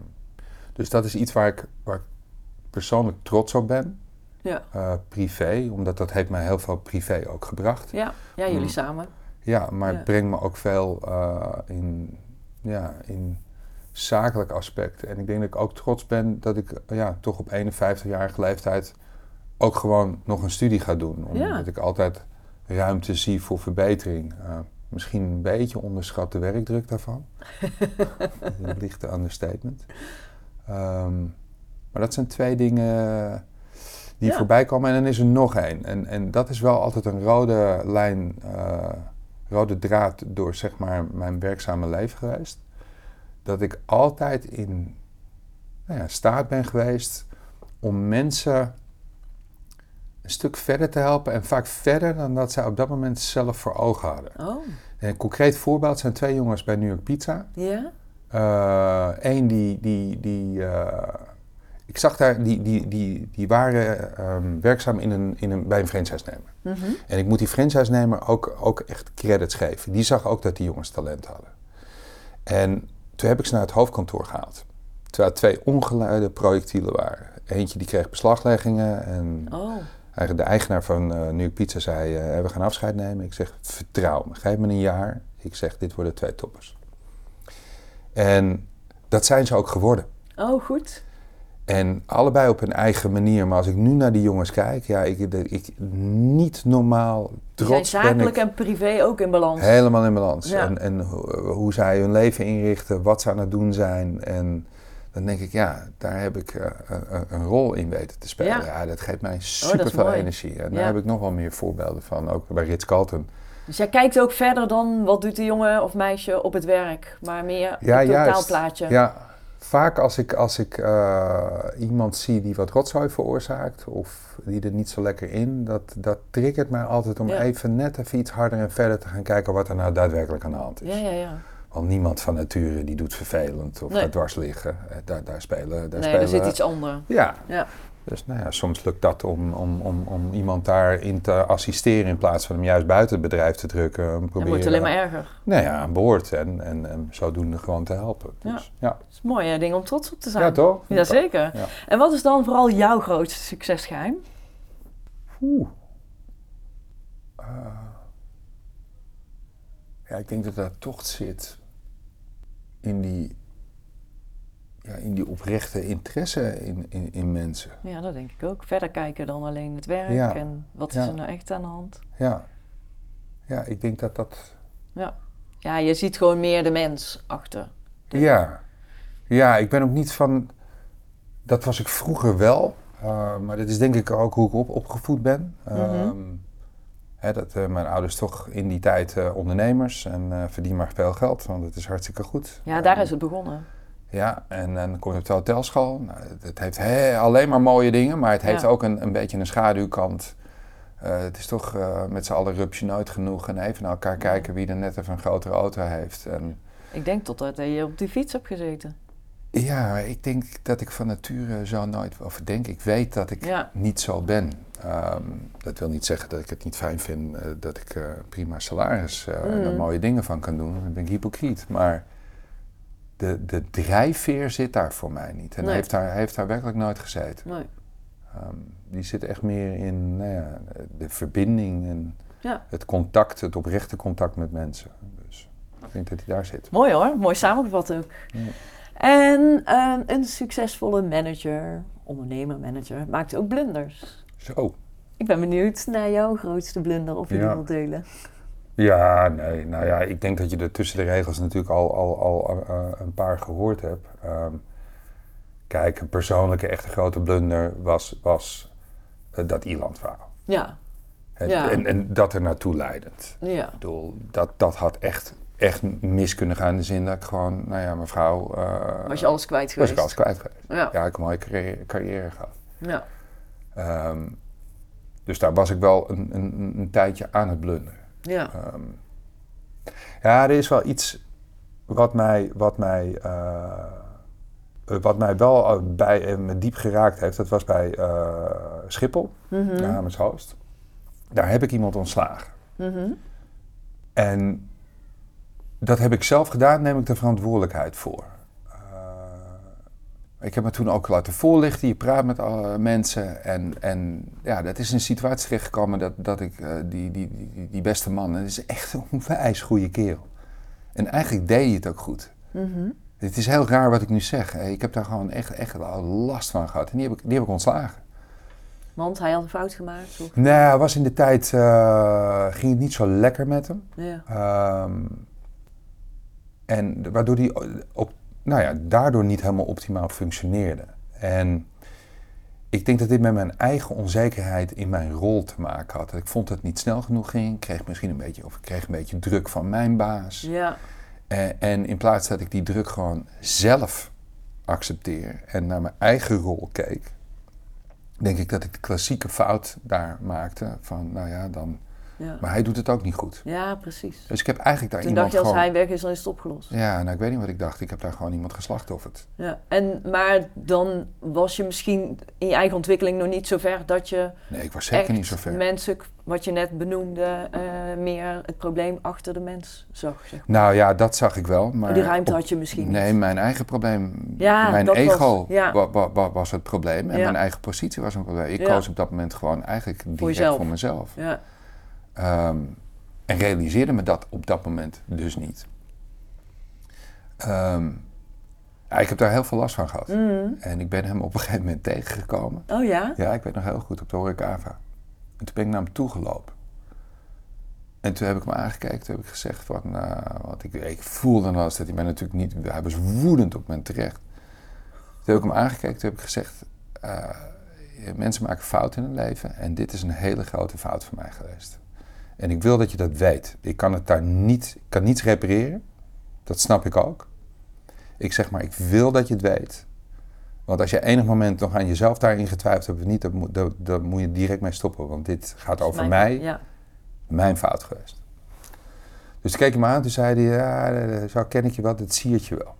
dus dat is iets waar ik, waar ik persoonlijk trots op ben, Ja, eh, privé, omdat dat heeft mij heel veel privé ook gebracht. ja. ja jullie Mm. samen. Ja, maar Ja. het brengt me ook veel eh, in, ja, in zakelijk aspect. En ik denk dat ik ook trots ben dat ik ja, toch op 51-jarige leeftijd ook gewoon nog een studie ga doen. Omdat Ja. ik altijd ruimte zie voor verbetering. Eh, misschien een beetje onderschat de werkdruk daarvan. [laughs] een lichte understatement. Maar dat zijn twee dingen die Ja. voorbij komen. En dan is er nog één. En, en dat is wel altijd een rode lijn, eh, rode draad door zeg maar mijn werkzame leven geweest. Dat ik altijd in nou ja, staat ben geweest om mensen een stuk verder te helpen. En vaak verder dan dat zij op dat moment zelf voor ogen hadden. Oh, En een concreet voorbeeld zijn twee jongens bij New York Pizza. ja? Eén die, die, die eh, ik zag daar, die, die, die, die waren ehm, werkzaam in een, in een, bij een franchise-nemer. Mhm. En ik moet die franchise-nemer ook, ook echt credits geven. Die zag ook dat die jongens talent hadden. En toen heb ik ze naar het hoofdkantoor gehaald. Terwijl twee ongeleide projectielen waren. Eentje die kreeg beslagleggingen en Oh, Eigenlijk de eigenaar van eh New Pizza zei, eh, we gaan afscheid nemen. Ik zeg, vertrouw me, geef me een jaar. Ik zeg, dit worden twee toppers. En dat zijn ze ook geworden. oh goed. En allebei op hun eigen manier. Maar als ik nu naar die jongens kijk, ja, ik, ik niet normaal zijn trots ben zakelijk ik. en privé ook in balans. Helemaal in balans. Ja. En, en ho- hoe zij hun leven inrichten, wat ze aan het doen zijn. En dan denk ik, ja, daar heb ik eh, een, een rol in weten te spelen. Ja. Oh, Ja, dat geeft mij super veel mooi. energie. En Ja. daar heb ik nog wel meer voorbeelden van, ook bij Ritz Carlton. Dus jij kijkt ook verder dan wat doet de jongen of meisje op het werk, maar meer Ja, het totaalplaatje. Ja, vaak als ik, als ik eh, iemand zie die wat rotzooi veroorzaakt of die er niet zo lekker in, dat, dat triggert mij altijd om Ja. even net even iets harder en verder te gaan kijken wat er nou daadwerkelijk aan de hand is. ja, ja. ja. Want niemand van nature die doet vervelend of Nee. gaat dwars liggen. Eh, Daar, daar spelen, daar nee, spelen er zit iets anders. Ja. Ja. Dus nou ja, soms lukt dat om, om, om, om iemand daarin te assisteren in plaats van hem juist buiten het bedrijf te drukken. Proberen, wordt het alleen maar erger. Nou ja, aan boord en, en, en zodoende gewoon te helpen. Dus, ja. Dat is een mooi hè, ding om trots op te zijn. Ja, toch? Jazeker. Ja. En wat is dan vooral jouw grootste succesgeheim? Oeh. Eh, ja, ik denk dat dat toch zit in die ja, in die oprechte interesse in, in, in mensen. Ja, dat denk ik ook. Verder kijken dan alleen het werk Ja. en wat is Ja. er nou echt aan de hand. Ja, ja ik denk dat dat. Ja, je ziet gewoon meer de mens achter. Ja. ja, ik ben ook niet van. Dat was ik vroeger wel, eh, maar dat is denk ik ook hoe ik op, opgevoed ben. Mhm. Ehm, hè, dat, eh, mijn ouders toch in die tijd eh, ondernemers en verdien maar veel geld, want het is hartstikke goed. Ja, daar Ehm, is het begonnen. Ja, en dan kom je op de hotelschool. Nou, het- heeft he- alleen maar mooie dingen, maar het heeft Ja. ook een, een beetje een schaduwkant. Eh, het is toch eh, met z'n allen rupsje nooit genoeg en even naar elkaar kijken wie er net even een grotere auto heeft. En Ik denk totdat je op die fiets hebt gezeten. ja, ik denk dat ik van nature zo nooit, of denk, ik weet dat ik Ja. niet zo ben. Ehm, dat wil niet zeggen dat ik het niet fijn vind eh, dat ik prima salaris en er Mm. mooie dingen van kan doen. Dan ben ik hypocriet. Maar de, de drijfveer zit daar voor mij niet. En Nee. heeft, daar, heeft daar werkelijk nooit gezeten. Nee. Ehm, die zit echt meer in nou ja, de verbinding en Ja. het contact, het oprechte contact met mensen. Dus ik denk dat hij daar zit. Mooi hoor, mooi samengevat ook. Ja. En ehm, een succesvolle manager, ondernemer, manager, maakt ook blunders. Zo. Ik ben benieuwd naar jouw grootste blunder, of je die wilt delen. Ja, nee, nou ja, ik denk dat je er tussen de regels natuurlijk al, al, al eh, een paar gehoord hebt. Ehm, kijk, een persoonlijke, echte grote blunder was, was eh, dat Ierland-verhaal. Ja, Het- Ja. En, en dat er naartoe leidend. ja, Ik bedoel, dat, dat had echt, echt mis kunnen gaan in de zin dat ik gewoon, nou ja, mevrouw... eh was je alles kwijt was geweest? ik alles kwijt geweest. Ja, Ja, ik heb een mooie carrière, carrière gehad. ja. Ehm, dus daar was ik wel een, een, een tijdje aan het blunderen. Ja. Ehm, ja, er is wel iets wat mij, wat mij, eh, eh, wat mij wel eh, bij, me diep geraakt heeft. Dat was bij eh, Schiphol, Mhm, naar Amershoofd. Daar heb ik iemand ontslagen. mhm. En dat heb ik zelf gedaan, neem ik de verantwoordelijkheid voor. Eh, ik heb me toen ook laten voorlichten. Je praat met alle mensen. En, en ja, dat is een situatie terechtgekomen dat, dat ik eh, die, die, die, die beste man, dat is echt een onwijs goede kerel. En eigenlijk deed je het ook goed. mhm. Het is heel raar wat ik nu zeg. Ik heb daar gewoon echt, echt last van gehad. En die heb ik, die heb ik ontslagen. Want hij had een fout gemaakt? Of? Nou, hij was in de tijd, eh, ging het niet zo lekker met hem. Ja. Ehm, en waardoor die op, nou ja, daardoor niet helemaal optimaal functioneerde. En ik denk dat dit met mijn eigen onzekerheid in mijn rol te maken had. Ik vond dat het niet snel genoeg ging. Ik kreeg misschien een beetje, of ik kreeg een beetje druk van mijn baas. ja, En, en in plaats dat ik die druk gewoon zelf accepteer en naar mijn eigen rol keek, denk ik dat ik de klassieke fout daar maakte van, nou ja, dan. Ja. Maar hij doet het ook niet goed. ja, precies. Dus ik heb eigenlijk daar Toen iemand dacht je, als gewoon. hij weg is, dan is het opgelost. Ja, nou ik weet niet wat ik dacht. Ik heb daar gewoon iemand geslachtofferd. Ja. En, maar dan was je misschien in je eigen ontwikkeling nog niet zo ver dat je Nee, ik was zeker niet zo ver. mensen, wat je net benoemde, eh, meer het probleem achter de mens zag. Zeg. maar. Nou ja, dat zag ik wel. Maar die ruimte op- had je misschien Nee, niet. mijn eigen probleem, Ja, mijn was- ego ja. wa- wa- wa- was het probleem. En Ja. mijn eigen positie was een probleem. Ik koos op dat moment gewoon eigenlijk direct voor, jezelf. mezelf. Ja, Ehm, en realiseerde me dat op dat moment dus niet. Ehm, ja, ik heb daar heel veel last van gehad. Mhm. En ik ben hem op een gegeven moment tegengekomen. Oh ja? Ja, ik weet nog heel goed op de Horecava. En toen ben ik naar hem toegelopen. En toen heb ik hem aangekeken, toen heb ik gezegd van, eh, want ik, ik voelde wel eens dat hij mij natuurlijk niet, hij was woedend op me terecht. Toen heb ik hem aangekeken, toen heb ik gezegd, eh, mensen maken fouten in het leven en dit is een hele grote fout van mij geweest. En ik wil dat je dat weet. Ik kan het daar niet, ik kan niets repareren, dat snap ik ook. Ik zeg maar, ik wil dat je het weet. Want als je enig moment nog aan jezelf daarin getwijfeld hebt of niet, dan moet, dan, dan moet je direct mee stoppen. Want dit gaat over Mijn- mij, Ja. mijn fout geweest. Dus toen keek ik hem aan, toen zei hij, ja, zo ken ik je wel, dat siert je wel.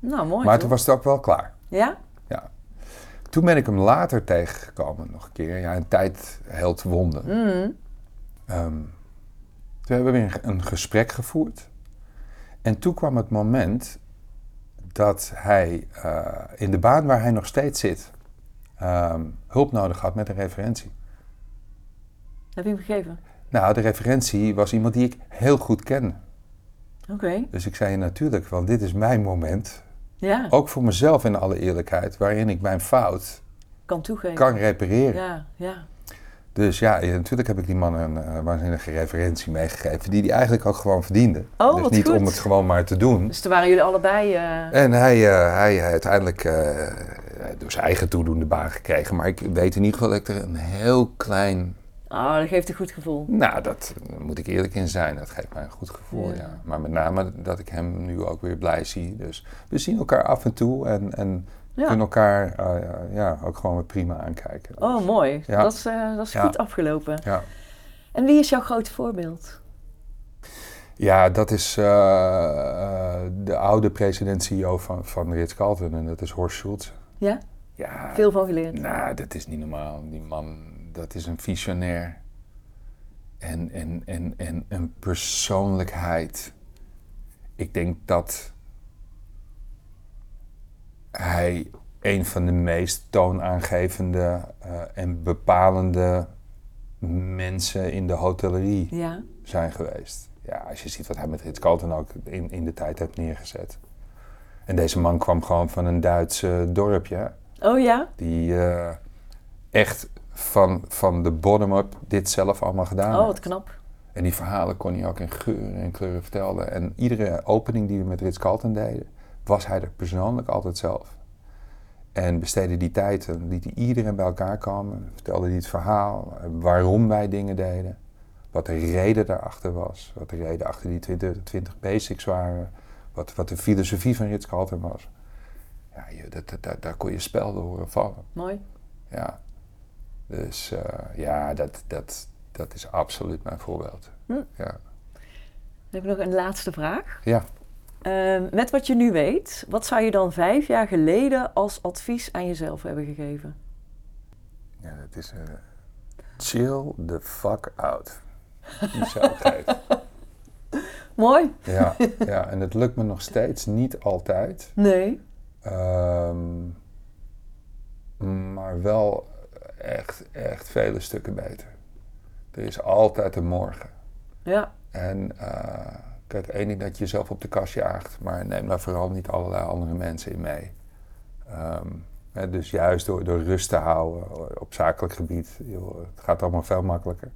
Nou, mooi maar toch? toen was het ook wel klaar. Ja? Toen ben ik hem later tegengekomen, nog een keer. Ja, een tijd helt wonden. Mhm. Ehm, toen hebben we weer een, gesprek gevoerd. En toen kwam het moment dat hij eh, in de baan waar hij nog steeds zit, ehm, hulp nodig had met een referentie. Heb je hem gegeven? Nou, de referentie was iemand die ik heel goed kende. Oké. Dus ik zei natuurlijk, want dit is mijn moment Ja, Ook voor mezelf in alle eerlijkheid, waarin ik mijn fout kan toegeven. kan repareren. Ja, ja. Dus ja, natuurlijk heb ik die man een eh, waanzinnige referentie meegegeven, die hij eigenlijk ook gewoon verdiende. Oh, dus wat niet goed. om het gewoon maar te doen. Dus toen waren jullie allebei... eh, En hij, eh, hij uiteindelijk door zijn eigen toedoende baan gekregen. Maar ik weet in ieder geval dat ik er een heel klein... Oh, dat geeft een goed gevoel. Nou, dat moet ik eerlijk in zijn. Dat geeft mij een goed gevoel, Ja. ja. Maar met name dat ik hem nu ook weer blij zie. Dus we zien elkaar af en toe en, en Ja. kunnen elkaar eh, ja, ook gewoon weer prima aankijken. Oh, Dus, mooi. Ja. Dat is, eh, dat is Ja. goed afgelopen. ja. En wie is jouw grote voorbeeld? ja, dat is eh, de oude president-CEO van, van Ritz-Carlton en dat is Horst Schulze. Ja? Ja, Veel van geleerd. Nou, dat is niet normaal. Die man, dat is een visionair. En, en, en, en een persoonlijkheid. Ik denk dat hij een van de meest toonaangevende eh, en bepalende mensen in de hotellerie Ja. zijn geweest. Ja, als je ziet wat hij met Ritz Carlton ook in, in de tijd heeft neergezet. En deze man kwam gewoon van een Duits eh, dorpje. Oh ja? Die eh, echt van, van de bottom-up dit zelf allemaal gedaan Oh, wat knap. En die verhalen kon hij ook in geuren en kleuren vertellen. En iedere opening die we met Ritz Carlton deden, was hij er persoonlijk altijd zelf. En besteedde die tijd en liet hij iedereen bij elkaar komen. Vertelde hij het verhaal, eh, waarom wij dingen deden. Wat de reden daarachter was. Wat de reden achter die 20, 20 basics waren. Wat, wat de filosofie van Ritz Carlton was. Ja, je, dat, dat, daar, kon je spelden horen vallen. Mooi. Ja. Dus eh, ja, dat, dat, dat is absoluut mijn voorbeeld. Hm. Ja. Dan heb ik nog een laatste vraag. ja. Ehm, met wat je nu weet, wat zou je dan vijf jaar geleden als advies aan jezelf hebben gegeven? Ja, dat is... eh, chill the fuck out. Die zou. [laughs] Mooi. Ja, ja, en het lukt me nog steeds niet altijd. Nee. Ehm, maar wel echt, echt vele stukken beter. Er is altijd een morgen. Ja. En eh, kijk, één ding dat je jezelf op de kast jaagt, maar neem daar vooral niet allerlei andere mensen in mee. Ehm, hè, dus juist door, door rust te houden op zakelijk gebied, joh, het gaat allemaal veel makkelijker.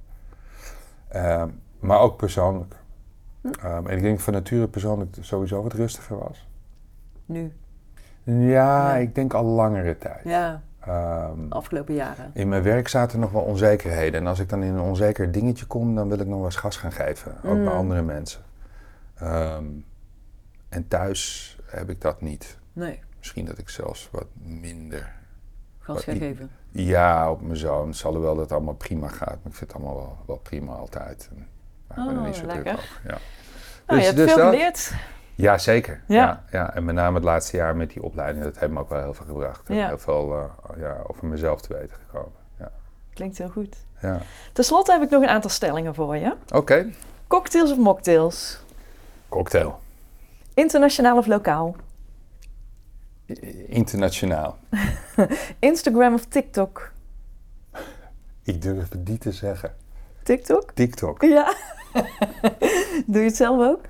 Ehm, maar ook persoonlijk. Ehm, en ik denk van nature persoonlijk sowieso wat rustiger was. Nu. Ja, Ja. ik denk al langere tijd. Ja. De afgelopen jaren. in mijn werk zaten nog wel onzekerheden. En als ik dan in een onzeker dingetje kom, dan wil ik nog wel eens gas gaan geven. Ook Mm. bij andere mensen. Ehm, en thuis heb ik dat niet. Nee. Misschien dat ik zelfs wat minder. Gas Wat gaan i- geven. Ja, op mijn zoon. Zal wel dat het allemaal prima gaat. Maar ik vind het allemaal wel, wel prima altijd. En maak me er Oh, niet zo druk lekker. over. Ja. Nou, Dus- je hebt dus veel dat- geleerd. ja, zeker. Ja. Ja. Ja, En met name het laatste jaar met die opleiding. Dat heeft me ook wel heel veel gebracht. Ja. heel veel eh, ja, over mezelf te weten gekomen. Ja. Klinkt heel goed. ja. Ten slotte heb ik nog een aantal stellingen voor je. Oké. Cocktails of mocktails? Cocktail. Internationaal of lokaal? Internationaal. [laughs] Instagram of TikTok? Ik durf het niet te zeggen. TikTok? TikTok. Ja. [laughs] Doe je het zelf ook?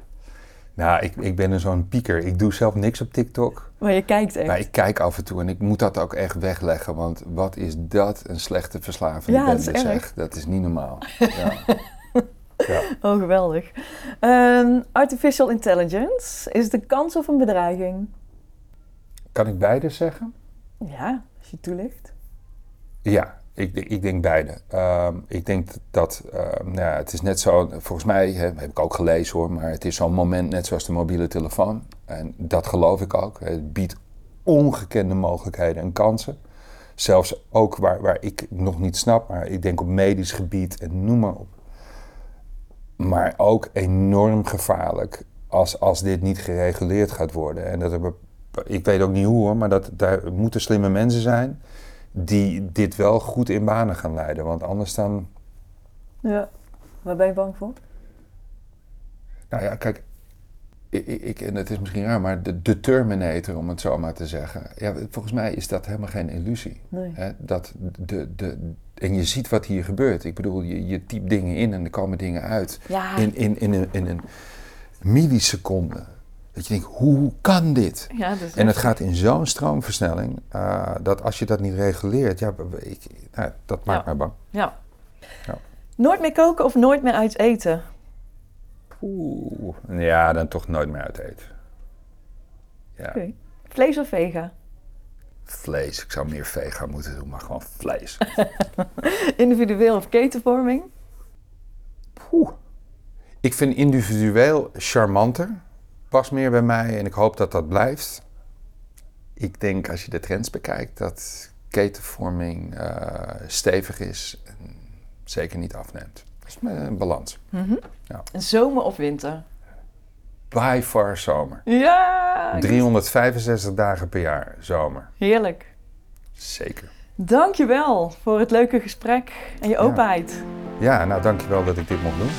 Nou, ik, ik ben een zo'n pieker. Ik doe zelf niks op TikTok. Maar je kijkt echt. Maar ik kijk af en toe en ik moet dat ook echt wegleggen. Want wat is dat een slechte verslaving? Ja, dat is zeg. Dat is niet normaal. [laughs] Ja. Ja. [laughs] Oh, geweldig. Ehm, artificial intelligence, is het een kans of een bedreiging? Kan ik beide zeggen? Ja, als je toelicht. Ja, ik, ik denk beide. Ehm, ik denk dat, ehm, nou ja, het is net zo, volgens mij hè, heb ik ook gelezen hoor, maar het is zo'n moment net zoals de mobiele telefoon. En dat geloof ik ook. Het biedt ongekende mogelijkheden en kansen. Zelfs ook waar, waar ik nog niet snap, maar ik denk op medisch gebied en noem maar op. Maar ook enorm gevaarlijk als, als dit niet gereguleerd gaat worden. En dat er, ik weet ook niet hoe hoor, maar dat daar moeten slimme mensen zijn die dit wel goed in banen gaan leiden. Want anders dan, Ja. Waar ben je bang voor? nou ja, kijk, ik, en het is misschien raar, maar de, de Terminator, om het zo maar te zeggen. Ja, volgens mij is dat helemaal geen illusie. Nee. Hè? Dat de, de, en je ziet wat hier gebeurt. Ik bedoel, je, je typt dingen in en er komen dingen uit. Ja, In, in, in, een, in een milliseconde Dat je denkt, hoe kan dit? Ja, dat En het gaat in zo'n stroomversnelling eh, dat als je dat niet reguleert, ja, ik, nou, dat maakt Ja. mij bang. Ja. Ja. Nooit meer koken of nooit meer uit eten? Oeh, ja, dan toch nooit meer uit eten. Ja. Vlees of vega? vlees. Ik zou meer vega moeten doen, maar gewoon vlees. [laughs] Individueel of ketenvorming? Poeh. Ik vind individueel charmanter. Past meer bij mij en ik hoop dat dat blijft. Ik denk als je de trends bekijkt dat ketenvorming eh, stevig is en zeker niet afneemt. Is een balans. Zomer of winter? By far zomer. Ja! 365 dagen per jaar zomer. Heerlijk. Zeker. Dankjewel voor het leuke gesprek en je openheid. Ja, nou dankjewel dat ik dit mocht doen.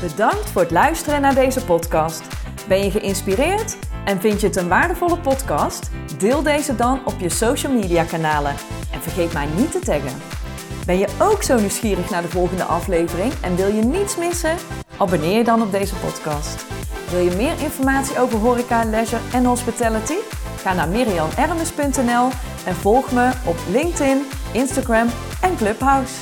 Bedankt voor het luisteren naar deze podcast. Ben je geïnspireerd en vind je het een waardevolle podcast? Deel deze dan op je social media kanalen en vergeet mij niet te taggen. Ben je ook zo nieuwsgierig naar de volgende aflevering en wil je niets missen? Abonneer je dan op deze podcast. Wil je meer informatie over horeca, leisure en hospitality? Ga naar mirianermes.nl en volg me op LinkedIn, Instagram en Clubhouse.